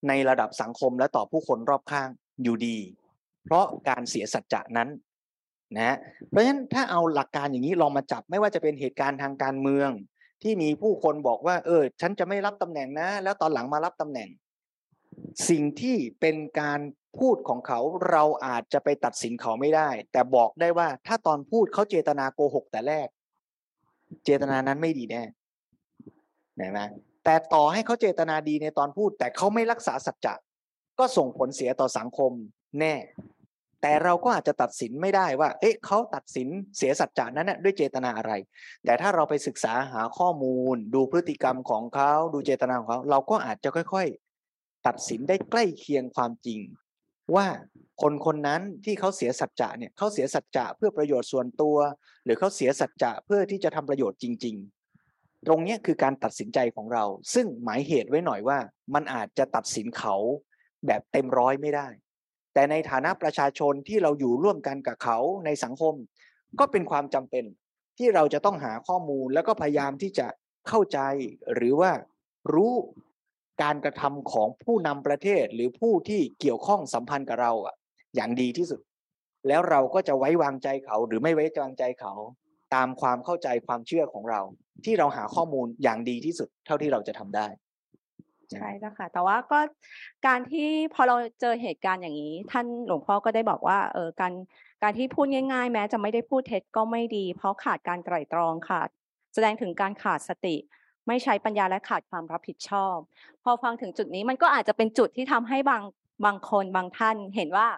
ในระดับสังคมและต่อผู้คนรอบข้างอยู่ดี เพราะการเสียสัจจะนั้น นะฮะเพราะฉะนั้นถ้าเอาหลักการอย่างนี้ลองมาจับไม่ว่าจะเป็นเหตุการณ์ทางการเมือง ที่มีผู้คนบอกว่า เออ ฉันจะไม่รับตำแหน่งนะ แล้วตอนหลังมารับตำแหน่ง สิ่งที่เป็นการพูดของเขาเราอาจจะไปตัดสินเขาไม่ได้ แต่บอกได้ว่าถ้าตอนพูดเขาเจตนาโกหกแต่แรก เจตนานั้นไม่ดีแน่เห็นไหมแต่ต่อให้เขาเจตนาดีในตอนพูด แต่เขาไม่รักษาสัจจะก็ส่งผลเสียต่อสังคมแน่ แต่เราก็อาจจะตัดสินไม่ได้ว่า เอ๊ะเขาตัดสินเสียสัจจานั้นนะด้วยเจตนาอะไร แต่ถ้าเราไปศึกษาหาข้อมูล ดูพฤติกรรมของเขาดูเจตนาของเขาเราก็อาจจะค่อย ๆ ตัดสินได้ใกล้เคียงความจริง ว่าคนคนนั้นที่เขาเสียสัจจะเนี่ยเขาเสียสัจจะเพื่อประโยชน์ส่วนตัว หรือเขาเสียสัจจะเพื่อที่จะทำประโยชน์จริง ๆ ตรงนี้คือการตัดสินใจของเรา ซึ่งหมายเหตุไว้หน่อยว่า มันอาจจะตัดสินเขาแบบเต็มร้อยไม่ได้ แต่ในฐานะประชาชนที่เราอยู่ร่วมกันกับเขาในสังคม ก็เป็นความจำเป็นที่เราจะต้องหาข้อมูลแล้วก็พยายามที่จะเข้าใจหรือว่ารู้การกระทำของผู้นำประเทศหรือผู้ที่เกี่ยวข้องสัมพันธ์กับเราอะ อย่างดีที่สุด แล้วเราก็จะไว้วางใจเขาหรือไม่ไว้วางใจเขา ตามความเข้าใจความเชื่อของเรา ที่เราหาข้อมูลอย่างดีที่สุด เท่าที่เราจะทำได้ ใช่แล้วค่ะ แต่ว่าก็การที่พอเราเจอเหตุการณ์อย่างนี้ ท่านหลวงพ่อก็ได้บอกว่าเออการการที่พูดง่าย ๆ แม้จะไม่ได้พูดเท็จก็ไม่ดี เพราะขาดการไตร่ตรองค่ะแสดงถึงการขาดสติ ไม่ใช้ปัญญาและขาดความรับผิดชอบ พอฟังถึงจุดนี้มันก็อาจจะเป็นจุดที่ทำให้บางบางคนบางท่านเห็นว่า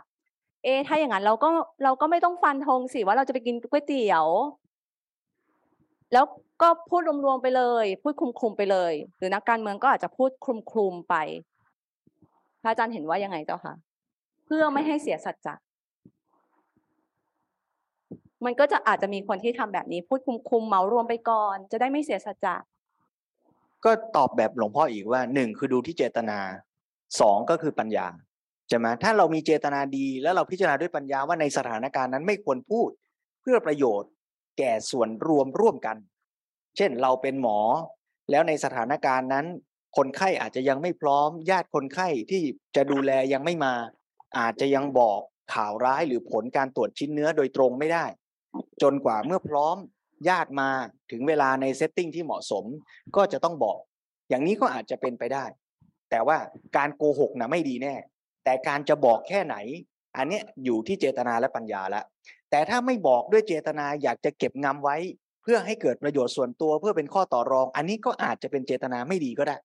เอถ้าอย่างนั้นเราก็เราก็ไม่ต้องฟันธงสิว่าเราจะไปกินก๋วยเตี๋ยว แล้วก็พูดรวมๆไปเลย พูดคลุมๆไปเลย หรือนักการเมืองก็อาจจะพูดคลุมๆไปพระอาจารย์เห็นว่ายังไงเจ้าคะเพื่อไม่ให้เสียสัจจะมันก็จะอาจจะมีคนที่ทำแบบนี้ พูดคลุมๆเหมารวมไปก่อน จะได้ไม่เสียสัจจะก็ตอบแบบหลวงพ่ออีกว่าหนึ่งคือดูที่เจตนาสองก็คือปัญญาใช่ไหมถ้าเรามีเจตนาดีแล้วเราพิจารณาด้วยปัญญาว่าในสถานการณ์นั้นไม่ควรพูด เพื่อประโยชน์ แก่ส่วนรวมร่วมกัน เช่นเราเป็นหมอ แล้วในสถานการณ์นั้น คนไข้อาจจะยังไม่พร้อม ญาติคนไข้ที่จะดูแลยังไม่มา อาจจะยังบอกข่าวร้ายหรือผลการตรวจชิ้นเนื้อโดยตรงไม่ได้ จนกว่าเมื่อพร้อมญาติมาถึงเวลาในเซตติ้งที่เหมาะสมก็จะต้องบอก อย่างนี้ก็อาจจะเป็นไปได้ แต่ว่าการโกหกนะไม่ดีแน่ แต่การจะบอกแค่ไหน อันเนี้ยอยู่ที่เจตนาและปัญญาล้ว แต่ถ้าไม่บอกด้วยเจตนาอยากจะเก็บงำไว้ เพื่อให้เกิดประโยชน์ส่วนตัวเพื่อเป็นข้อต่อรอง อันนี้ก็อาจจะเป็นเจตนาไม่ดีก็ได้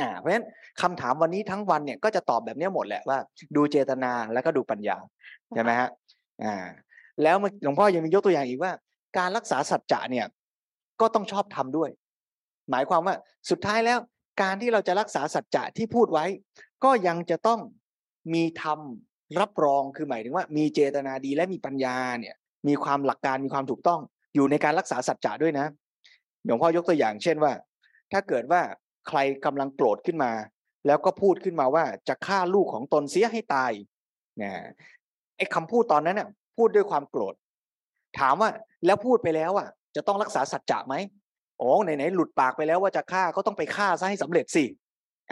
อ่าเพราะฉะนั้นคำถามวันนี้ทั้งวันเนี่ยก็จะตอบแบบนี้หมดแหละว่า ดูเจตนาแล้วก็ดูปัญญาใช่ไหมฮะอ่าแล้วหลวงพ่อยังมียกตัวอย่างอีกว่า การรักษาสัจจะเนี่ยก็ต้องชอบทำด้วย หมายความว่าสุดท้ายแล้ว การที่เราจะรักษาสัจจะที่พูดไว้ ก็ยังจะต้องมีธรรม รับรองคือหมายถึงว่า มีเจตนาดีและมีปัญญาเนี่ย มีความหลักการมีความถูกต้อง อยู่ในการรักษาสัจจะด้วยนะหลวงพ่อยกตัวอย่าง เช่นว่า ถ้าเกิดว่าใครกำลังโกรธขึ้นมา แล้วก็พูดขึ้นมาว่าจะฆ่าลูกของตนเสียให้ตายนะไอ้คำพูดตอนนั้นน่ะ พูดด้วยความโกรธ ถามว่าแล้วพูดไปแล้วอะ จะต้องรักษาสัจจะไหมอ๋อไหนๆหลุดปากไปแล้วว่าจะฆ่าก็ต้องไปฆ่าซะให้สำเร็จสิ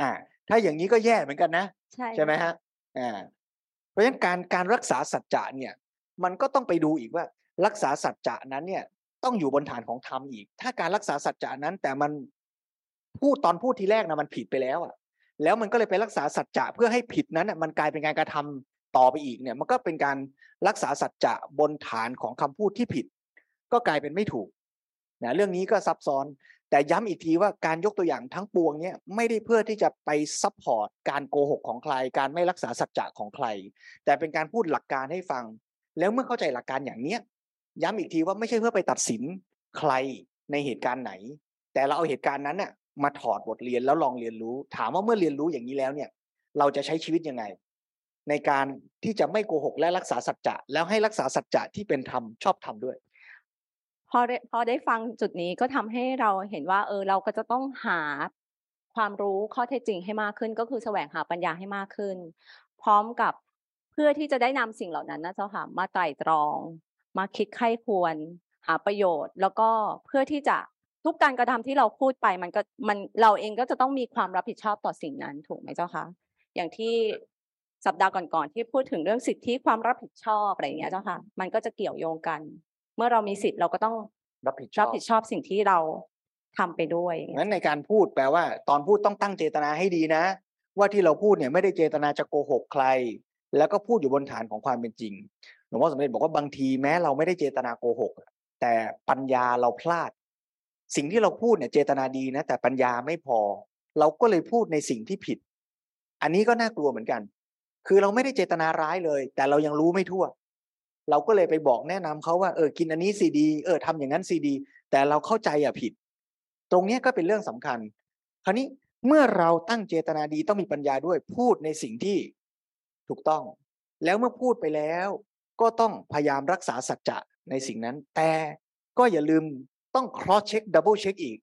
อ่า ถ้าอย่างนี้ก็แย่เหมือนกันนะ ใช่ใช่ไหมฮะอ่า เพราะฉะนั้นการการรักษาสัจจะเนี่ยมันก็ต้องไปดูอีกว่ารักษาสัจจะนั้นเนี่ยต้องอยู่บนฐานของธรรมอีก ถ้าการรักษาสัจจะนั้น แต่มันพูดตอนพูดทีแรกนะมันผิดไปแล้วอะ แล้วมันก็เลยไปรักษาสัจจะเพื่อให้ผิดนั้นมันกลายเป็นการกระทำต่อไปอีกเนี่ยมันก็เป็นการรักษาสัจจะบนฐานของคำพูดที่ผิด ก็กลายเป็นไม่ถูกนะเรื่องนี้ก็ซับซ้อน แต่ย้ำอีกทีว่าการยกตัวอย่างทั้งปวงเนี่ยไม่ได้เพื่อที่จะไป support การโกหกของใคร การไม่รักษาสัจจะของใคร แต่เป็นการพูดหลักการให้ฟัง แล้วเมื่อเข้าใจหลักการอย่างเนี้ยย้ำอีกทีว่าไม่ใช่เพื่อไปตัดสินใครในเหตุการณ์ไหน แต่เราเอาเหตุการณ์นั้นน่ะมาถอดบทเรียนแล้วลองเรียนรู้ ถามว่าเมื่อเรียนรู้อย่างนี้แล้วเนี่ย เราจะใช้ชีวิตยังไง ในการที่จะไม่โกหกและรักษาสัจจะแล้วให้รักษาสัจจะที่เป็นธรรมชอบธรรมด้วย พอได้พอได้ฟังจุดนี้ก็ทำให้เราเห็นว่า เออเราก็จะต้องหาความรู้ข้อเท็จจริงให้มากขึ้น ก็คือแสวงหาปัญญาให้มากขึ้น พร้อมกับเพื่อที่จะได้นำสิ่งเหล่านั้นนะเจ้าค่ะมาไตร่ตรอง มาคิดไข้ควร หาประโยชน์ แล้วก็เพื่อที่จะทุกการกระทำที่เราพูดไปมันก็มันเราเองก็จะต้องมีความรับผิดชอบต่อสิ่งนั้นถูกไหมเจ้าคะอย่างที่สัปดาห์ก่อนๆที่พูดถึงเรื่องสิทธิความรับผิดชอบอะไรอย่างเงี้ยเจ้าค่ะ มันก็จะเกี่ยวโยงกัน เมื่อเรามีสิทธิ์เราก็ต้องรับผิดชรัอบบผิดชอบสิ่งที่เราทำไปด้วยอย่างเงี้ยงั้นในการพูดแปลว่า ตอนพูดต้องตั้งเจตนาให้ดีนะ ว่าที่เราพูดเนี่ยไม่ได้เจตนาจะโกหกใคร แล้วก็พูดอยู่บนฐานของความเป็นจริงหลวงพ่อสมเด็จบอกว่าบางทีแม้เราไม่ได้เจตนาโกหก แต่ปัญญาเราพลาด สิ่งที่เราพูดเนี่ยเจตนาดีนะ แต่ปัญญาไม่พอ เราก็เลยพูดในสิ่งที่ผิด อันนี้ก็น่ากลัวเหมือนกัน คือเราไม่ได้เจตนาร้ายเลย แต่เรายังรู้ไม่ทั่ว เราก็เลยไปบอกแนะนำเขาว่าเออกินอันนี้ซีดีเออทำอย่างนั้นซีดี แต่เราเข้าใจอะผิด ตรงนี้ก็เป็นเรื่องสำคัญ คราวนี้เมื่อเราตั้งเจตนาดีต้องมีปัญญาด้วยพูดในสิ่งที่ถูกต้อง แล้วเมื่อพูดไปแล้ว ก็ต้องพยายามรักษาสัจจะในสิ่งนั้น แต่ก็อย่าลืมต้อง cross check double check อีก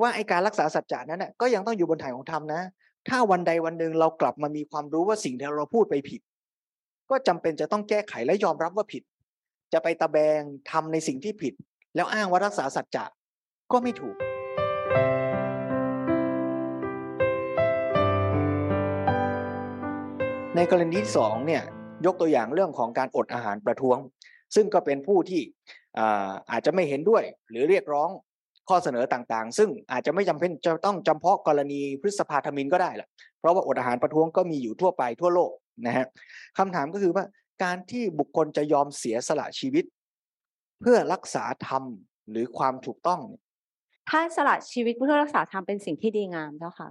ว่าไอการรักษาสัจจะนั้นน่ะก็ยังต้องอยู่บนฐานของธรรมนะ ถ้าวันใดวันหนึ่งเรากลับมามีความรู้ว่าสิ่งที่เราพูดไปผิด ก็จำเป็นจะต้องแก้ไขและยอมรับว่าผิด จะไปตะแบงทำในสิ่งที่ผิด แล้วอ้างว่ารักษาสัจจะก็ไม่ถูก ในกรณีที่สองเนี่ยยกตัวอย่างเรื่องของการอดอาหารประท้วง ซึ่งก็เป็นผู้ที่อาอาจจะไม่เห็นด้วย หรือเรียกร้องข้อเสนอต่างๆ ซึ่งอาจจะไม่จำเป็นจะต้องจำเพาะกรณีพฤษภาธมินก็ได้แหละเพราะว่าอดอาหารประท้วงก็มีอยู่ทั่วไปทั่วโลก นะฮะคำถามก็คือว่าการที่บุคคลจะยอมเสียสละชีวิต เพื่อรักษาธรรมหรือความถูกต้อง ถ้าสละชีวิตเพื่อรักษาธรรมเป็นสิ่งที่ดีงามเจ้าค่ะ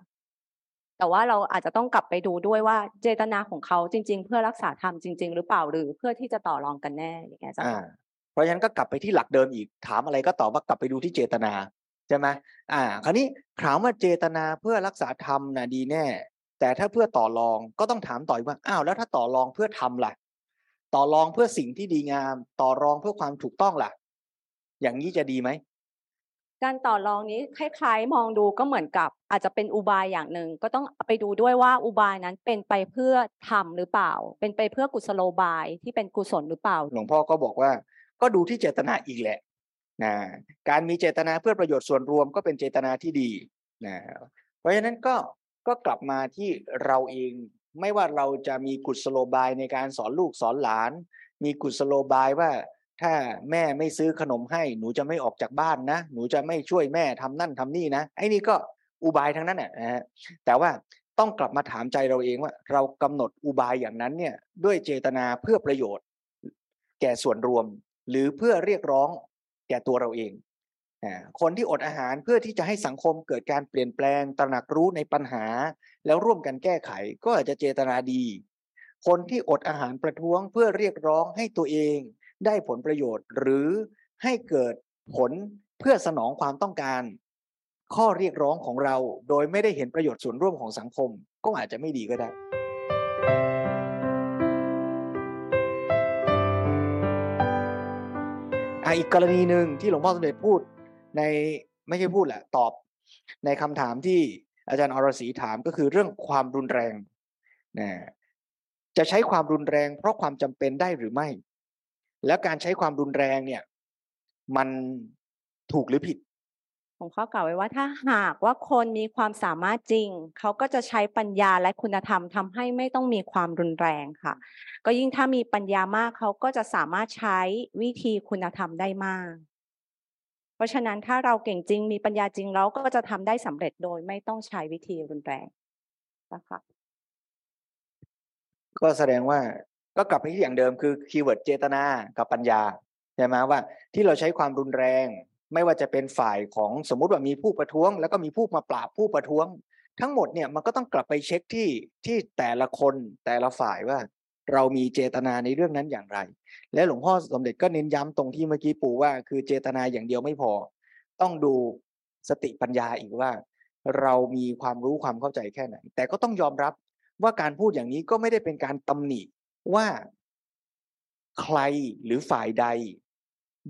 แต่ว่าเราอาจจะต้องกลับไปดูด้วยว่าเจตนาของเขาจริง ๆ เพื่อรักษาธรรมจริง ๆ หรือเปล่าหรือเพื่อที่จะต่อรองกันแน่อย่างเงี้ยเจ้าอ่าค่ะเพราะฉะนั้นก็กลับไปที่หลักเดิมอีกถามอะไรก็ตอบว่ากลับไปดูที่เจตนาใช่ไหมอ่า คราวนี้ถามว่าเจตนาเพื่อรักษาธรรมนะดีแน่ แต่ถ้าเพื่อต่อรองก็ต้องถามต่ออีกว่าอ้าวแล้วถ้าต่อรองเพื่อทำล่ะ ต่อรองเพื่อสิ่งที่ดีงาม ต่อรองเพื่อความถูกต้องล่ะ อย่างนี้จะดีไหมการต่อรองนี้คล้ายๆ มองดูก็เหมือนกับ อาจจะเป็นอุบายอย่างหนึ่งก็ต้องไปดูด้วยว่าอุบายนั้นเป็นไปเพื่อทำหรือเปล่า เป็นไปเพื่อกุศโลบายที่เป็นกุศลหรือเปล่า หลวงพ่อก็บอกว่า ก็ดูที่เจตนาอีกแหละนะการมีเจตนาเพื่อประโยชน์ส่วนรวมก็เป็นเจตนาที่ดีนะเพราะฉะนั้นก็ ก็กลับมาที่เราเอง ไม่ว่าเราจะมีกุศโลบายในการสอนลูกสอนหลาน มีกุศโลบายว่าถ้าแม่ไม่ซื้อขนมให้ หนูจะไม่ออกจากบ้านนะ หนูจะไม่ช่วยแม่ทำนั่นทำนี่นะไอ้นี่ก็อุบายทั้งนั้นแหละแต่ว่าต้องกลับมาถามใจเราเองว่า เรากำหนดอุบายอย่างนั้นเนี่ยด้วยเจตนาเพื่อประโยชน์ แก่ส่วนรวม หรือเพื่อเรียกร้องแก่ตัวเราเอง คนที่อดอาหารเพื่อที่จะให้สังคมเกิดการเปลี่ยนแปลงตระหนักรู้ในปัญหา แล้วร่วมกันแก้ไขก็อาจจะเจตนาดี คนที่อดอาหารประท้วงเพื่อเรียกร้องให้ตัวเองได้ผลประโยชน์ หรือให้เกิดผลเพื่อสนองความต้องการ ข้อเรียกร้องของเราโดยไม่ได้เห็นประโยชน์ส่วนร่วมของสังคม ก็อาจจะไม่ดีก็ได้อีกกรณีหนึ่งที่หลวงพ่อสมเด็จพูด ในไม่ใช่พูดแหละตอบ ในคำถามที่อาจารย์อรศรีถามก็คือเรื่องความรุนแรงนะจะใช้ความรุนแรงเพราะความจำเป็นได้หรือไม่ แล้วการใช้ความรุนแรงเนี่ย มันถูกหรือผิดหลวงพ่อกล่าวไว้ว่าถ้าหากว่าคนมีความสามารถจริง เขาก็จะใช้ปัญญาและคุณธรรมทำให้ไม่ต้องมีความรุนแรงค่ะ ก็ยิ่งถ้ามีปัญญามากเขาก็จะสามารถใช้วิธีคุณธรรมได้มาก เพราะฉะนั้นถ้าเราเก่งจริงมีปัญญาจริงเราก็จะทำได้สำเร็จโดยไม่ต้องใช้วิธีรุนแรงนะคะก็แสดงว่าก็กลับไปที่อย่างเดิมคือ keyword เจตนากับปัญญาใช่ไหมว่าที่เราใช้ความรุนแรง ไม่ว่าจะเป็นฝ่ายของสมมุติว่ามีผู้ประท้วง แล้วก็มีผู้มาปราบผู้ประท้วง ทั้งหมดเนี่ยมันก็ต้องกลับไปเช็คที่ที่แต่ละคนแต่ละฝ่ายว่า เรามีเจตนาในเรื่องนั้นอย่างไร และหลวงพ่อสมเด็จก็เน้นย้ำตรงที่เมื่อกี้ปู่ว่า คือเจตนาอย่างเดียวไม่พอ ต้องดูสติปัญญาอีกว่า เรามีความรู้ความเข้าใจแค่ไหน แต่ก็ต้องยอมรับว่าการพูดอย่างนี้ก็ไม่ได้เป็นการตำหนิว่าใครหรือฝ่ายใด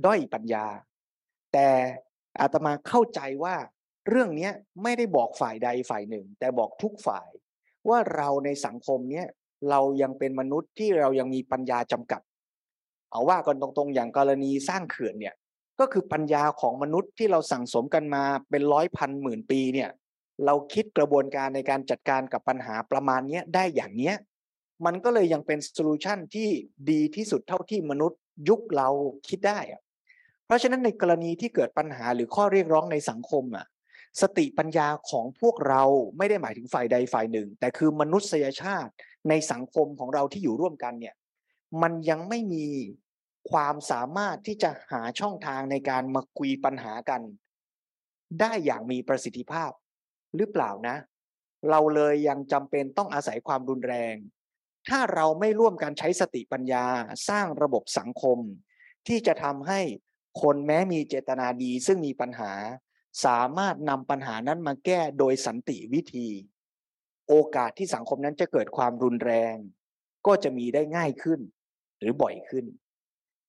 ด้อยปัญญา แต่อาตมาเข้าใจว่าเรื่องนี้ไม่ได้บอกฝ่ายใดฝ่ายหนึ่ง แต่บอกทุกฝ่ายว่าเราในสังคมเนี้ย เรายังเป็นมนุษย์ที่เรายังมีปัญญาจำกัด เอาว่ากันตรงๆ อย่างกรณีสร้างเขื่อนเนี่ย ก็คือปัญญาของมนุษย์ที่เราสั่งสมกันมาเป็นร้อยพันหมื่นปีเนี่ย เราคิดกระบวนการในการจัดการกับปัญหาประมาณนี้ได้อย่างเนี้ย มันก็เลยยังเป็น solution ที่ดีที่สุดเท่าที่มนุษย์ยุคเราคิดได้ เพราะฉะนั้นในกรณีที่เกิดปัญหาหรือข้อเรียกร้องในสังคมอะสติปัญญาของพวกเราไม่ได้หมายถึงฝ่ายใดฝ่ายหนึ่ง แต่คือมนุษยชาติ ในสังคมของเราที่อยู่ร่วมกันเนี่ยมันยังไม่มีความสามารถที่จะหาช่องทางในการมาคุยปัญหากัน ได้อย่างมีประสิทธิภาพ หรือเปล่านะ เราเลยยังจำเป็นต้องอาศัยความรุนแรง ถ้าเราไม่ร่วมกันใช้สติปัญญาสร้างระบบสังคม ที่จะทำให้คนแม้มีเจตนาดีซึ่งมีปัญหา สามารถนำปัญหานั้นมาแก้โดยสันติวิธี โอกาสที่สังคมนั้นจะเกิดความรุนแรง ก็จะมีได้ง่ายขึ้น หรือบ่อยขึ้น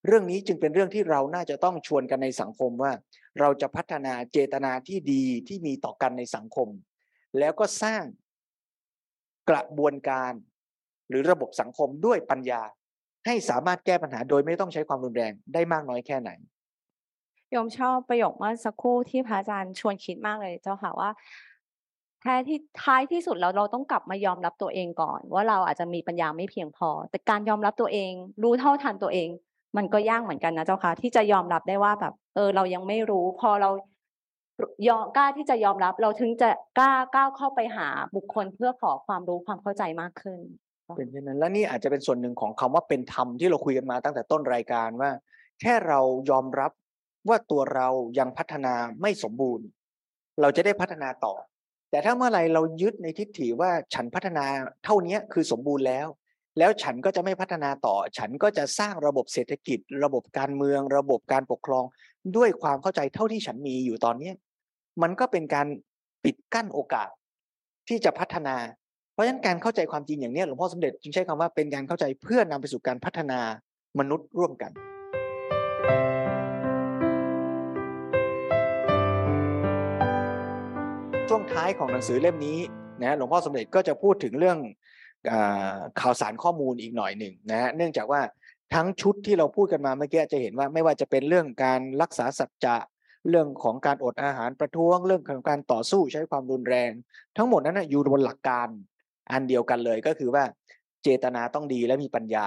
เรื่องนี้จึงเป็นเรื่องที่เราน่าจะต้องชวนกันในสังคมว่า เราจะพัฒนาเจตนาที่ดีที่มีต่อกันในสังคม แล้วก็สร้างกระบวนการหรือระบบสังคมด้วยปัญญา ให้สามารถแก้ปัญหาโดยไม่ต้องใช้ความรุนแรงได้มากน้อยแค่ไหนโยมชอบประโยคเมื่อสักครู่ที่พระอาจารย์ชวนคิดมากเลยเจ้าค่ะว่า แท้ที่ท้ายที่สุดแล้วเราต้องกลับมายอมรับตัวเองก่อน ว่าเราอาจจะมีปัญญาไม่เพียงพอ แต่การยอมรับตัวเอง รู้เท่าทันตัวเอง มันก็ยากเหมือนกันนะเจ้าค่ะ ที่จะยอมรับได้ว่าแบบ เออ เรายังไม่รู้ พอเรายอมกล้าที่จะยอมรับ เราถึงจะกล้าก้าวเข้าไปหาบุคคลเพื่อขอความรู้ความเข้าใจมากขึ้น เป็นเช่นนั้นและนี่อาจจะเป็นส่วนหนึ่งของคำว่าเป็นธรรมที่เราคุยกันมาตั้งแต่ต้นรายการว่า แค่เรายอมรับว่าตัวเรายังพัฒนาไม่สมบูรณ์ เราจะได้พัฒนาต่อ แต่ถ้าเมื่อไรเรายึดในทิฏฐิว่าฉันพัฒนาเท่านี้คือสมบูรณ์แล้ว แล้วฉันก็จะไม่พัฒนาต่อ ฉันก็จะสร้างระบบเศรษฐกิจ ระบบการเมือง ระบบการปกครอง ด้วยความเข้าใจเท่าที่ฉันมีอยู่ตอนนี้มันก็เป็นการปิดกั้นโอกาสที่จะพัฒนา เพราะฉะนั้นการเข้าใจความจริงอย่างนี้หลวงพ่อสมเด็จจึงใช้คำว่าเป็นการเข้าใจเพื่อนำไปสู่การพัฒนามนุษย์ร่วมกัน ท้ายของหนังสือเล่มนี้นะหลวงพ่อสมเด็จก็จะพูดถึงเรื่องข่าวสารข้อมูลอีกหน่อยหนึ่งนะฮะเนื่องจากว่าทั้งชุดที่เราพูดกันมาเมื่อกี้จะเห็นว่าไม่ว่าจะเป็นเรื่องการรักษาสัจจะเรื่องของการอดอาหารประท้วง เรื่องของการต่อสู้ใช้ความรุนแรง ทั้งหมดนั้นอยู่บนหลักการอันเดียวกันเลยก็คือว่าเจตนาต้องดีและมีปัญญา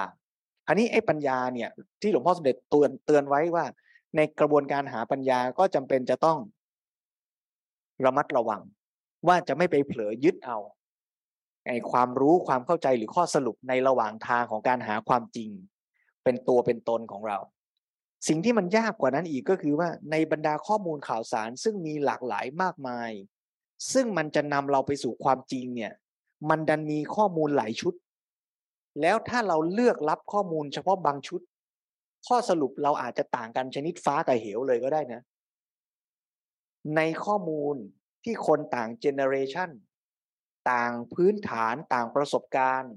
อันนี้ไอ้ปัญญาเนี่ยที่หลวงพ่อสมเด็จเตือนเตือนไว้ว่า ในกระบวนการหาปัญญาก็จำเป็นจะต้องระมัดระวัง ว่าจะไม่ไปเผลอยึดเอาไอ้ความรู้ความเข้าใจหรือข้อสรุปในระหว่างทางของการหาความจริง เป็นตัวเป็นตนของเรา สิ่งที่มันยากกว่านั้นอีกก็คือว่าในบรรดาข้อมูลข่าวสารซึ่งมีหลากหลายมากมาย ซึ่งมันจะนำเราไปสู่ความจริงเนี่ย มันดันมีข้อมูลหลายชุด แล้วถ้าเราเลือกรับข้อมูลเฉพาะบางชุด ข้อสรุปเราอาจจะต่างกันชนิดฟ้ากับเหวเลยก็ได้นะ ในข้อมูล ที่คนต่างเจเนเรชันต่างพื้นฐานต่างประสบการณ์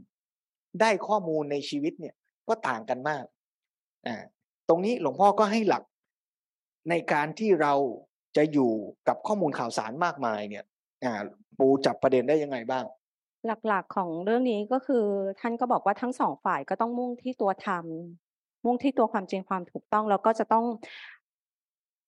ได้ข้อมูลในชีวิตเนี่ยก็ต่างกันมากอ่าตรงนี้หลวงพ่อก็ให้หลักในการที่เราจะอยู่กับข้อมูลข่าวสารมากมายเนี่ยอ่าปูจับประเด็นได้ยังไงบ้าง หลักๆของเรื่องนี้ก็คือท่านก็บอกว่าทั้งสองฝ่ายก็ต้องมุ่งที่ตัวธรรมมุ่งที่ตัวความจริงความถูกต้องแล้วก็จะต้อง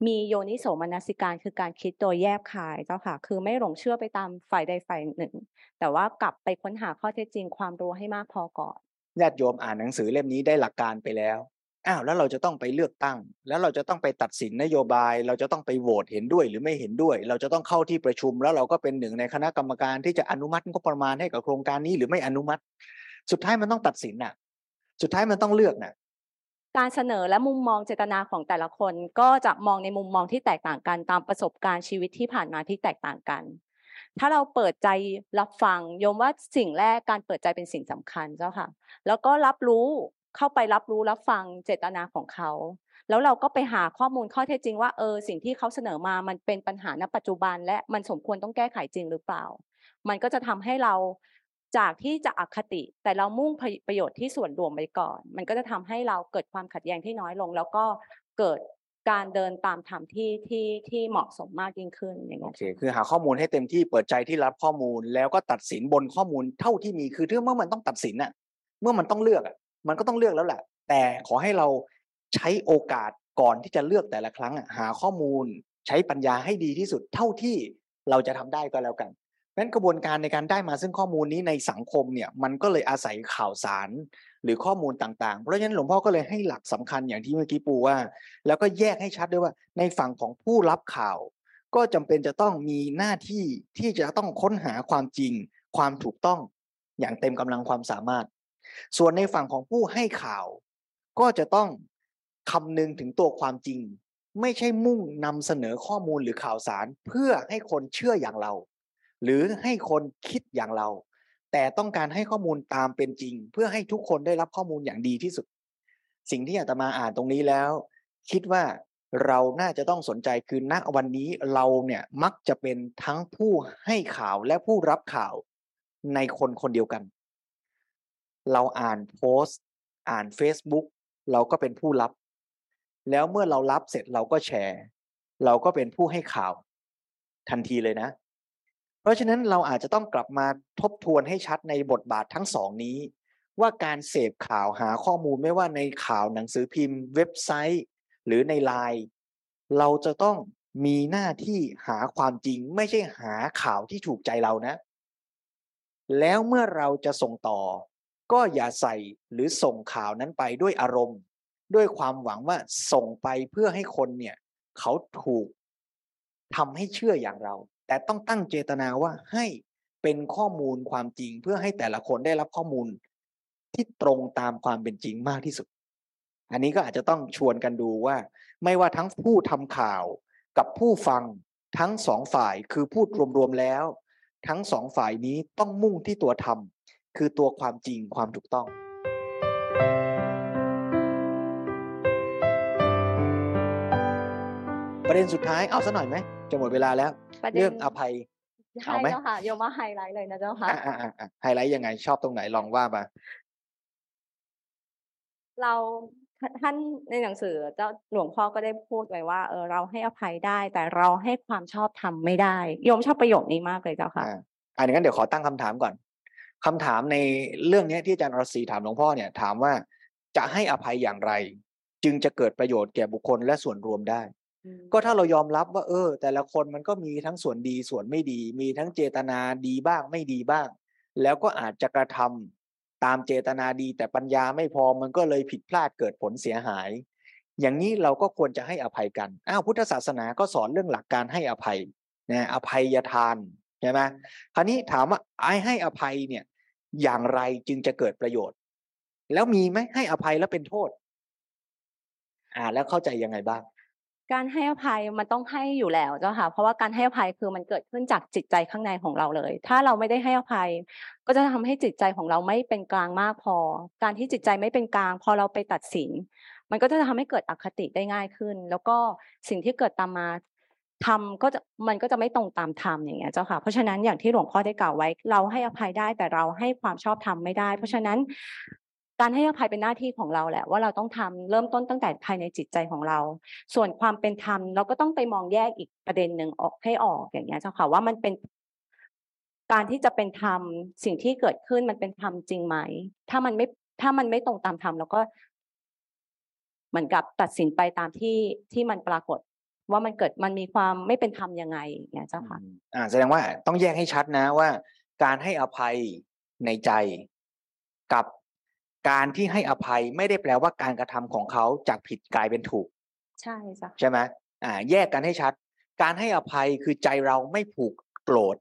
มีโยนิโสมนสิการคือการคิดโดยแยบคายเจ้าค่ะ คือไม่หลงเชื่อไปตามฝ่ายใดฝ่ายหนึ่ง แต่ว่ากลับไปค้นหาข้อเท็จจริงความรู้ให้มากพอก่อนญาติโยมอ่านหนังสือเล่มนี้ได้หลักการไปแล้วอ้าวแล้วเราจะต้องไปเลือกตั้ง แล้วเราจะต้องไปตัดสินนโยบาย เราจะต้องไปโหวตเห็นด้วยหรือไม่เห็นด้วย เราจะต้องเข้าที่ประชุม แล้วเราก็เป็นหนึ่งในคณะกรรมการที่จะอนุมัติงบประมาณให้กับโครงการนี้หรือไม่อนุมัติ สุดท้ายมันต้องตัดสินน่ะ สุดท้ายมันต้องเลือกน่ะ การเสนอและมุมมองเจตนาของแต่ละคน ก็จะมองในมุมมองที่แตกต่างกันตามประสบการณ์ชีวิตที่ผ่านมาที่แตกต่างกัน ถ้าเราเปิดใจรับฟังโยมว่าสิ่งแรกการเปิดใจเป็นสิ่งสำคัญเจ้าค่ะ แล้วก็รับรู้เข้าไปรับรู้รับฟังเจตนาของเขา แล้วเราก็ไปหาข้อมูลข้อเท็จจริงว่าเออสิ่งที่เขาเสนอมามันเป็นปัญหาณปัจจุบัน และมันสมควรต้องแก้ไขจริงหรือเปล่า มันก็จะทำให้เรา จากที่จะอคติแต่เรามุ่งประโยชน์ที่ส่วนรวมไปก่อน มันก็จะทำให้เราเกิดความขัดแย้งที่น้อยลง แล้วก็เกิดการเดินตามธรรมที่ที่ที่เหมาะสมมากยิ่งขึ้นอย่างโอเงี้ยเคคือหาข้อมูลให้เต็มที่เปิดใจที่รับข้อมูล แล้วก็ตัดสินบนข้อมูลเท่าที่มีคือเมื่อมันต้องตัดสินน่ะเมื่อมันต้องเลือกอะมันก็ต้องเลือกแล้วแหละ แต่ขอให้เราใช้โอกาสก่อนที่จะเลือกแต่ละครั้งอะหาข้อมูล ใช้ปัญญาให้ดีที่สุดเท่าที่เราจะทำได้ก็แล้วกัน นั้นกระบวนการในการได้มาซึ่งข้อมูลนี้ในสังคมเนี่ยมันก็เลยอาศัยข่าวสารหรือข้อมูลต่างๆ เพราะฉะนั้นหลวงพ่อก็เลยให้หลักสำคัญอย่างที่เมื่อกี้ปูว่า แล้วก็แยกให้ชัดด้วยว่า ในฝั่งของผู้รับข่าว ก็จำเป็นจะต้องมีหน้าที่ที่จะต้องค้นหาความจริง ความถูกต้องอย่างเต็มกำลังความสามารถ ส่วนในฝั่งของผู้ให้ข่าว ก็จะต้องคำนึงถึงตัวความจริง ไม่ใช่มุ่งนำเสนอข้อมูลหรือข่าวสาร เพื่อให้คนเชื่ออย่างเรา หรือให้คนคิดอย่างเรา แต่ต้องการให้ข้อมูลตามเป็นจริง เพื่อให้ทุกคนได้รับข้อมูลอย่างดีที่สุด สิ่งที่อาตมาอ่านตรงนี้แล้ว คิดว่าเราน่าจะต้องสนใจคือณวันนี้เราเนี่ยมักจะเป็นทั้งผู้ให้ข่าวและผู้รับข่าวในคนคนเดียวกัน เราอ่านโพสต์ อ่าน Facebook เราก็เป็นผู้รับ แล้วเมื่อเรารับเสร็จเราก็แชร์ เราก็เป็นผู้ให้ข่าว ทันทีเลยนะ เพราะฉะนั้นเราอาจจะต้องกลับมาทบทวนให้ชัดในบทบาททั้งสองนี้ ว่าการเสพข่าวหาข้อมูลไม่ว่าในข่าวหนังสือพิมพ์ เว็บไซต์ หรือในไลน์เราจะต้องมีหน้าที่หาความจริง ไม่ใช่หาข่าวที่ถูกใจเรานะ แล้วเมื่อเราจะส่งต่อ ก็อย่าใส่หรือส่งข่าวนั้นไปด้วยอารมณ์ ด้วยความหวังว่าส่งไปเพื่อให้คนเนี่ย เขาถูกทำให้เชื่ออย่างเรา แต่ต้องตั้งเจตนาว่าให้เป็นข้อมูลความจริงเพื่อให้แต่ละคนได้รับข้อมูลที่ตรงตามความเป็นจริงมากที่สุด อันนี้ก็อาจจะต้องชวนกันดูว่า ไม่ว่าทั้งผู้ทำข่าวกับผู้ฟังทั้งสองฝ่ายคือพูดรวมๆแล้ว ทั้งสองฝ่ายนี้ต้องมุ่งที่ตัวทำคือตัวความจริงความถูกต้อง ประเด็นสุดท้ายเอาซะหน่อยไหมจะหมดเวลาแล้ว ประเด็นเรื่องอภัยใช่เอาไหมเจ้าค่ะโยมว่าไฮไลท์เลยนะเจ้าค่ะอ่าอ่าอ่าไฮไลท์ยังไงชอบตรงไหนลองว่ามาเราท่านในหนังสือเจ้าหลวงพ่อก็ได้พูดไว้ว่าเออเราให้อภัยได้ แต่เราให้ความชอบธรรมไม่ได้โยมชอบประโยคนี้มากเลยเจ้าค่ะอ่าอันนี้งั้นเดี๋ยวขอตั้งคำถามก่อนคำถามในเรื่องเนี้ยที่อาจารย์รศรีถามหลวงพ่อเนี่ย ถามว่าจะให้อภัยอย่างไร จึงจะเกิดประโยชน์แก่บุคคลและส่วนรวมได้ ก็ถ้าเรายอมรับว่าเออ แต่ละคนมันก็มีทั้งส่วนดีส่วนไม่ดี มีทั้งเจตนาดีบ้างไม่ดีบ้าง แล้วก็อาจจะกระทำตามเจตนาดีแต่ปัญญาไม่พอมันก็เลยผิดพลาดเกิดผลเสียหาย อย่างนี้เราก็ควรจะให้อภัยกันอ้าวพุทธศาสนาก็สอนเรื่องหลักการให้อภัยนะอภัยทานใช่ไหมคราวนี้ถามว่าไอ้ให้อภัยเนี่ย อย่างไรจึงจะเกิดประโยชน์ แล้วมีไหมให้อภัยแล้วเป็นโทษ อ่าแล้วเข้าใจยังไงบ้าง การให้อภัยมันต้องให้อยู่แล้วเจ้าค่ะ เพราะว่าการให้อภัยคือมันเกิดขึ้นจากจิตใจข้างในของเราเลย ถ้าเราไม่ได้ให้อภัย ก็จะทำให้จิตใจของเราไม่เป็นกลางมากพอ การที่จิตใจไม่เป็นกลาง พอเราไปตัดสิน มันก็จะทำให้เกิดอคติได้ง่ายขึ้น แล้วก็สิ่งที่เกิดตามมาทำก็จะมันก็จะไม่ตรงตามธรรมอย่างเงี้ยเจ้าค่ะ เพราะฉะนั้นอย่างที่หลวงพ่อได้กล่าวไว้ เราให้อภัยได้แต่เราให้ความชอบธรรมไม่ได้ เพราะฉะนั้น การให้อภัยเป็นหน้าที่ของเราแหละว่าเราต้องทำเริ่มต้นตั้งแต่ภายในจิตใจของเรา ส่วนความเป็นธรรมเราก็ต้องไปมองแยกอีกประเด็นหนึ่งออกให้ออกอย่างเงี้ยเจ้าค่ะว่ามันเป็นการที่จะเป็นธรรมสิ่งที่เกิดขึ้นมันเป็นธรรมจริงไหม ถ้ามันไม่ถ้ามันไม่ตรงตามธรรมเราก็ เหมือนกับตัดสินไปตามที่ที่มันปรากฏ ว่ามันเกิดมันมีความไม่เป็นธรรมยังไงอย่างเงี้ยเจ้าค่ะอ่า แสดงว่าต้องแยกให้ชัดนะว่า การให้อภัยในใจกับ การที่ให้อภัยไม่ได้แปลว่าการกระทำของเขาจากผิดกลายเป็นถูก ใช่จ้ะใช่ไหมอ่า แยกกันให้ชัด การให้อภัยคือใจเราไม่ผูกโกรธ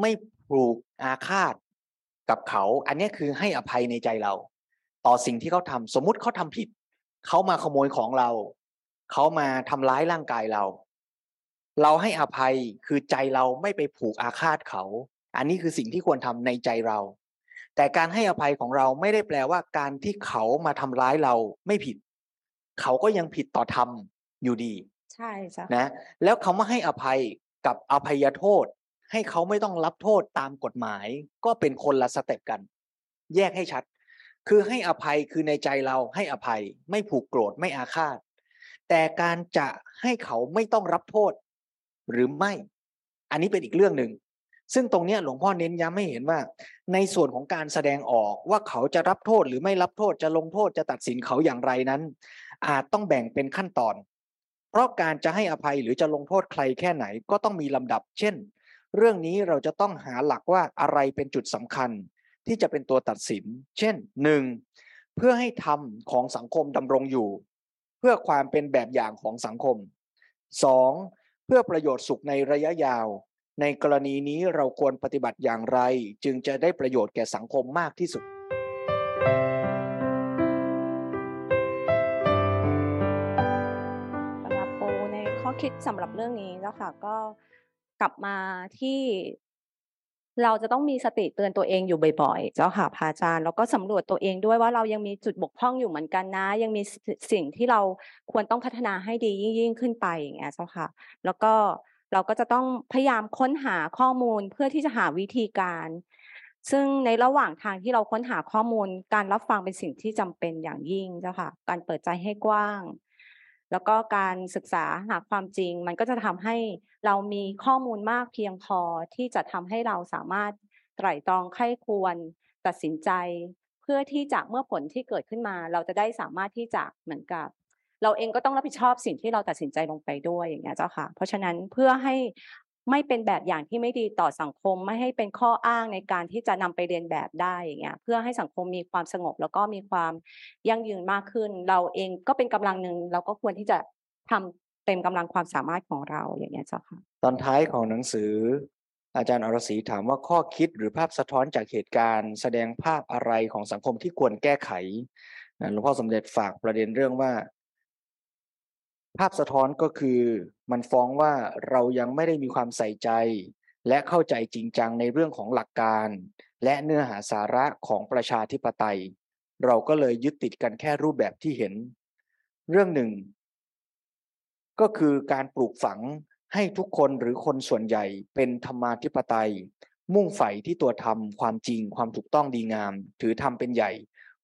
ไม่ผูกอาฆาตกับเขา อันเนี้ยคือให้อภัยในใจเรา ต่อสิ่งที่เขาทำสมมุติเขาทำผิด เขามาขโมยของเรา เขามาทำร้ายร่างกายเรา เราให้อภัยคือใจเราไม่ไปผูกอาฆาตเขา อันนี้คือสิ่งที่ควรทำในใจเรา แต่การให้อภัยของเราไม่ได้แปลว่าการที่เขามาทำร้ายเราไม่ผิด เขาก็ยังผิดต่อธรรมอยู่ดี ใช่จ้ะนะ แล้วคำว่าให้อภัยกับอภัยโทษ ให้เขาไม่ต้องรับโทษตามกฎหมาย ก็เป็นคนละสเต็ปกัน แยกให้ชัด คือให้อภัยคือในใจเราให้อภัย ไม่ผูกโกรธไม่อาฆาต แต่การจะให้เขาไม่ต้องรับโทษ หรือไม่ อันนี้เป็นอีกเรื่องหนึ่ง ซึ่งตรงนี้หลวงพ่อเน้นย้ำให้เห็นว่า ในส่วนของการแสดงออกว่าเขาจะรับโทษหรือไม่รับโทษจะลงโทษจะตัดสินเขาอย่างไรนั้น อาจต้องแบ่งเป็นขั้นตอน เพราะการจะให้อภัยหรือจะลงโทษใครแค่ไหนก็ต้องมีลำดับ เช่น เรื่องนี้เราจะต้องหาหลักว่าอะไรเป็นจุดสำคัญ ที่จะเป็นตัวตัดสิน เช่นหนึ่งเพื่อให้ธรรมของสังคมดำรงอยู่ เพื่อความเป็นแบบอย่างของสังคมสองเพื่อประโยชน์สุขในระยะยาว ในกรณีนี้เราควรปฏิบัติอย่างไร จึงจะได้ประโยชน์แก่สังคมมากที่สุด สำหรับปูในข้อคิดสำหรับเรื่องนี้แล้วค่ะก็กลับมาที่เราจะต้องมีสติเตือนตัวเองอยู่บ่อยๆ เจ้าค่ะพระอาจารย์แล้วก็สำรวจตัวเองด้วยว่าเรายังมีจุดบกพร่องอยู่เหมือนกันนะ ยังมีสิ่งที่เราควรต้องพัฒนาให้ดียิ่งๆขึ้นไปอย่างเงี้ยเจ้าค่ะ แล้วก็ เราก็จะต้องพยายามค้นหาข้อมูลเพื่อที่จะหาวิธีการ ซึ่งในระหว่างทางที่เราค้นหาข้อมูล การรับฟังเป็นสิ่งที่จำเป็นอย่างยิ่งเจ้าค่ะ การเปิดใจให้กว้าง แล้วก็การศึกษาหาความจริง มันก็จะทำให้เรามีข้อมูลมากเพียงพอที่จะทำให้เราสามารถไตร่ตรองไข้ควรตัดสินใจ เพื่อที่จะเมื่อผลที่เกิดขึ้นมา เราจะได้สามารถที่จะเหมือนกับ เราเองก็ต้องรับผิดชอบสิ่งที่เราตัดสินใจลงไปด้วยอย่างเงี้ยเจ้าค่ะ เพราะฉะนั้นเพื่อให้ไม่เป็นแบบอย่างที่ไม่ดีต่อสังคมไม่ให้เป็นข้ออ้างในการที่จะนำไปเรียนแบบได้อย่างเงี้ยเพื่อให้สังคมมีความสงบ แล้วก็มีความยั่งยืนมากขึ้น เราเองก็เป็นกำลังหนึ่งเราก็ควรที่จะทำเต็มกำลังความสามารถของเราอย่างเงี้ยเจ้าค่ะตอนท้ายของหนังสือ อาจารย์อรศรีถามว่าข้อคิดหรือภาพสะท้อนจากเหตุการณ์ แสดงภาพอะไรของสังคมที่ควรแก้ไขหลวงพ่อสมเด็จฝากประเด็นเรื่องว่า ภาพสะท้อนก็คือมันฟ้องว่าเรายังไม่ได้มีความใส่ใจ และเข้าใจจริงจังในเรื่องของหลักการ และเนื้อหาสาระของประชาธิปไตย เราก็เลยยึดติดกันแค่รูปแบบที่เห็น เรื่องหนึ่ง ก็คือการปลูกฝังให้ทุกคนหรือคนส่วนใหญ่เป็นธรรมาธิปไตย มุ่งใฝ่ที่ตัวธรรมความจริงความถูกต้องดีงาม ถือธรรมเป็นใหญ่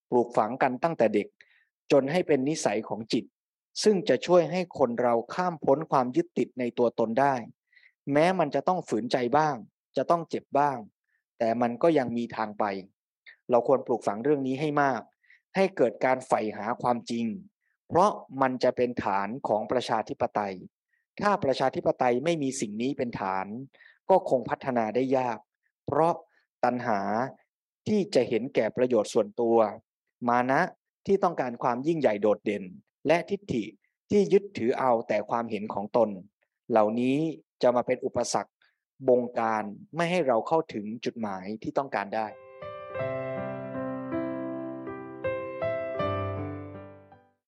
ปลูกฝังกันตั้งแต่เด็ก จนให้เป็นนิสัยของจิต ซึ่งจะช่วยให้คนเราข้ามพ้นความยึดติดในตัวตนได้ แม้มันจะต้องฝืนใจบ้าง จะต้องเจ็บบ้าง แต่มันก็ยังมีทางไป เราควรปลูกฝังเรื่องนี้ให้มาก ให้เกิดการใฝ่หาความจริง เพราะมันจะเป็นฐานของประชาธิปไตย ถ้าประชาธิปไตยไม่มีสิ่งนี้เป็นฐาน ก็คงพัฒนาได้ยาก เพราะตัณหาที่จะเห็นแก่ประโยชน์ส่วนตัว มานะที่ต้องการความยิ่งใหญ่โดดเด่น และทิฏฐิที่ยึดถือเอาแต่ความเห็นของตน เหล่านี้จะมาเป็นอุปสรรคบงการไม่ให้เราเข้าถึงจุดหมายที่ต้องการได้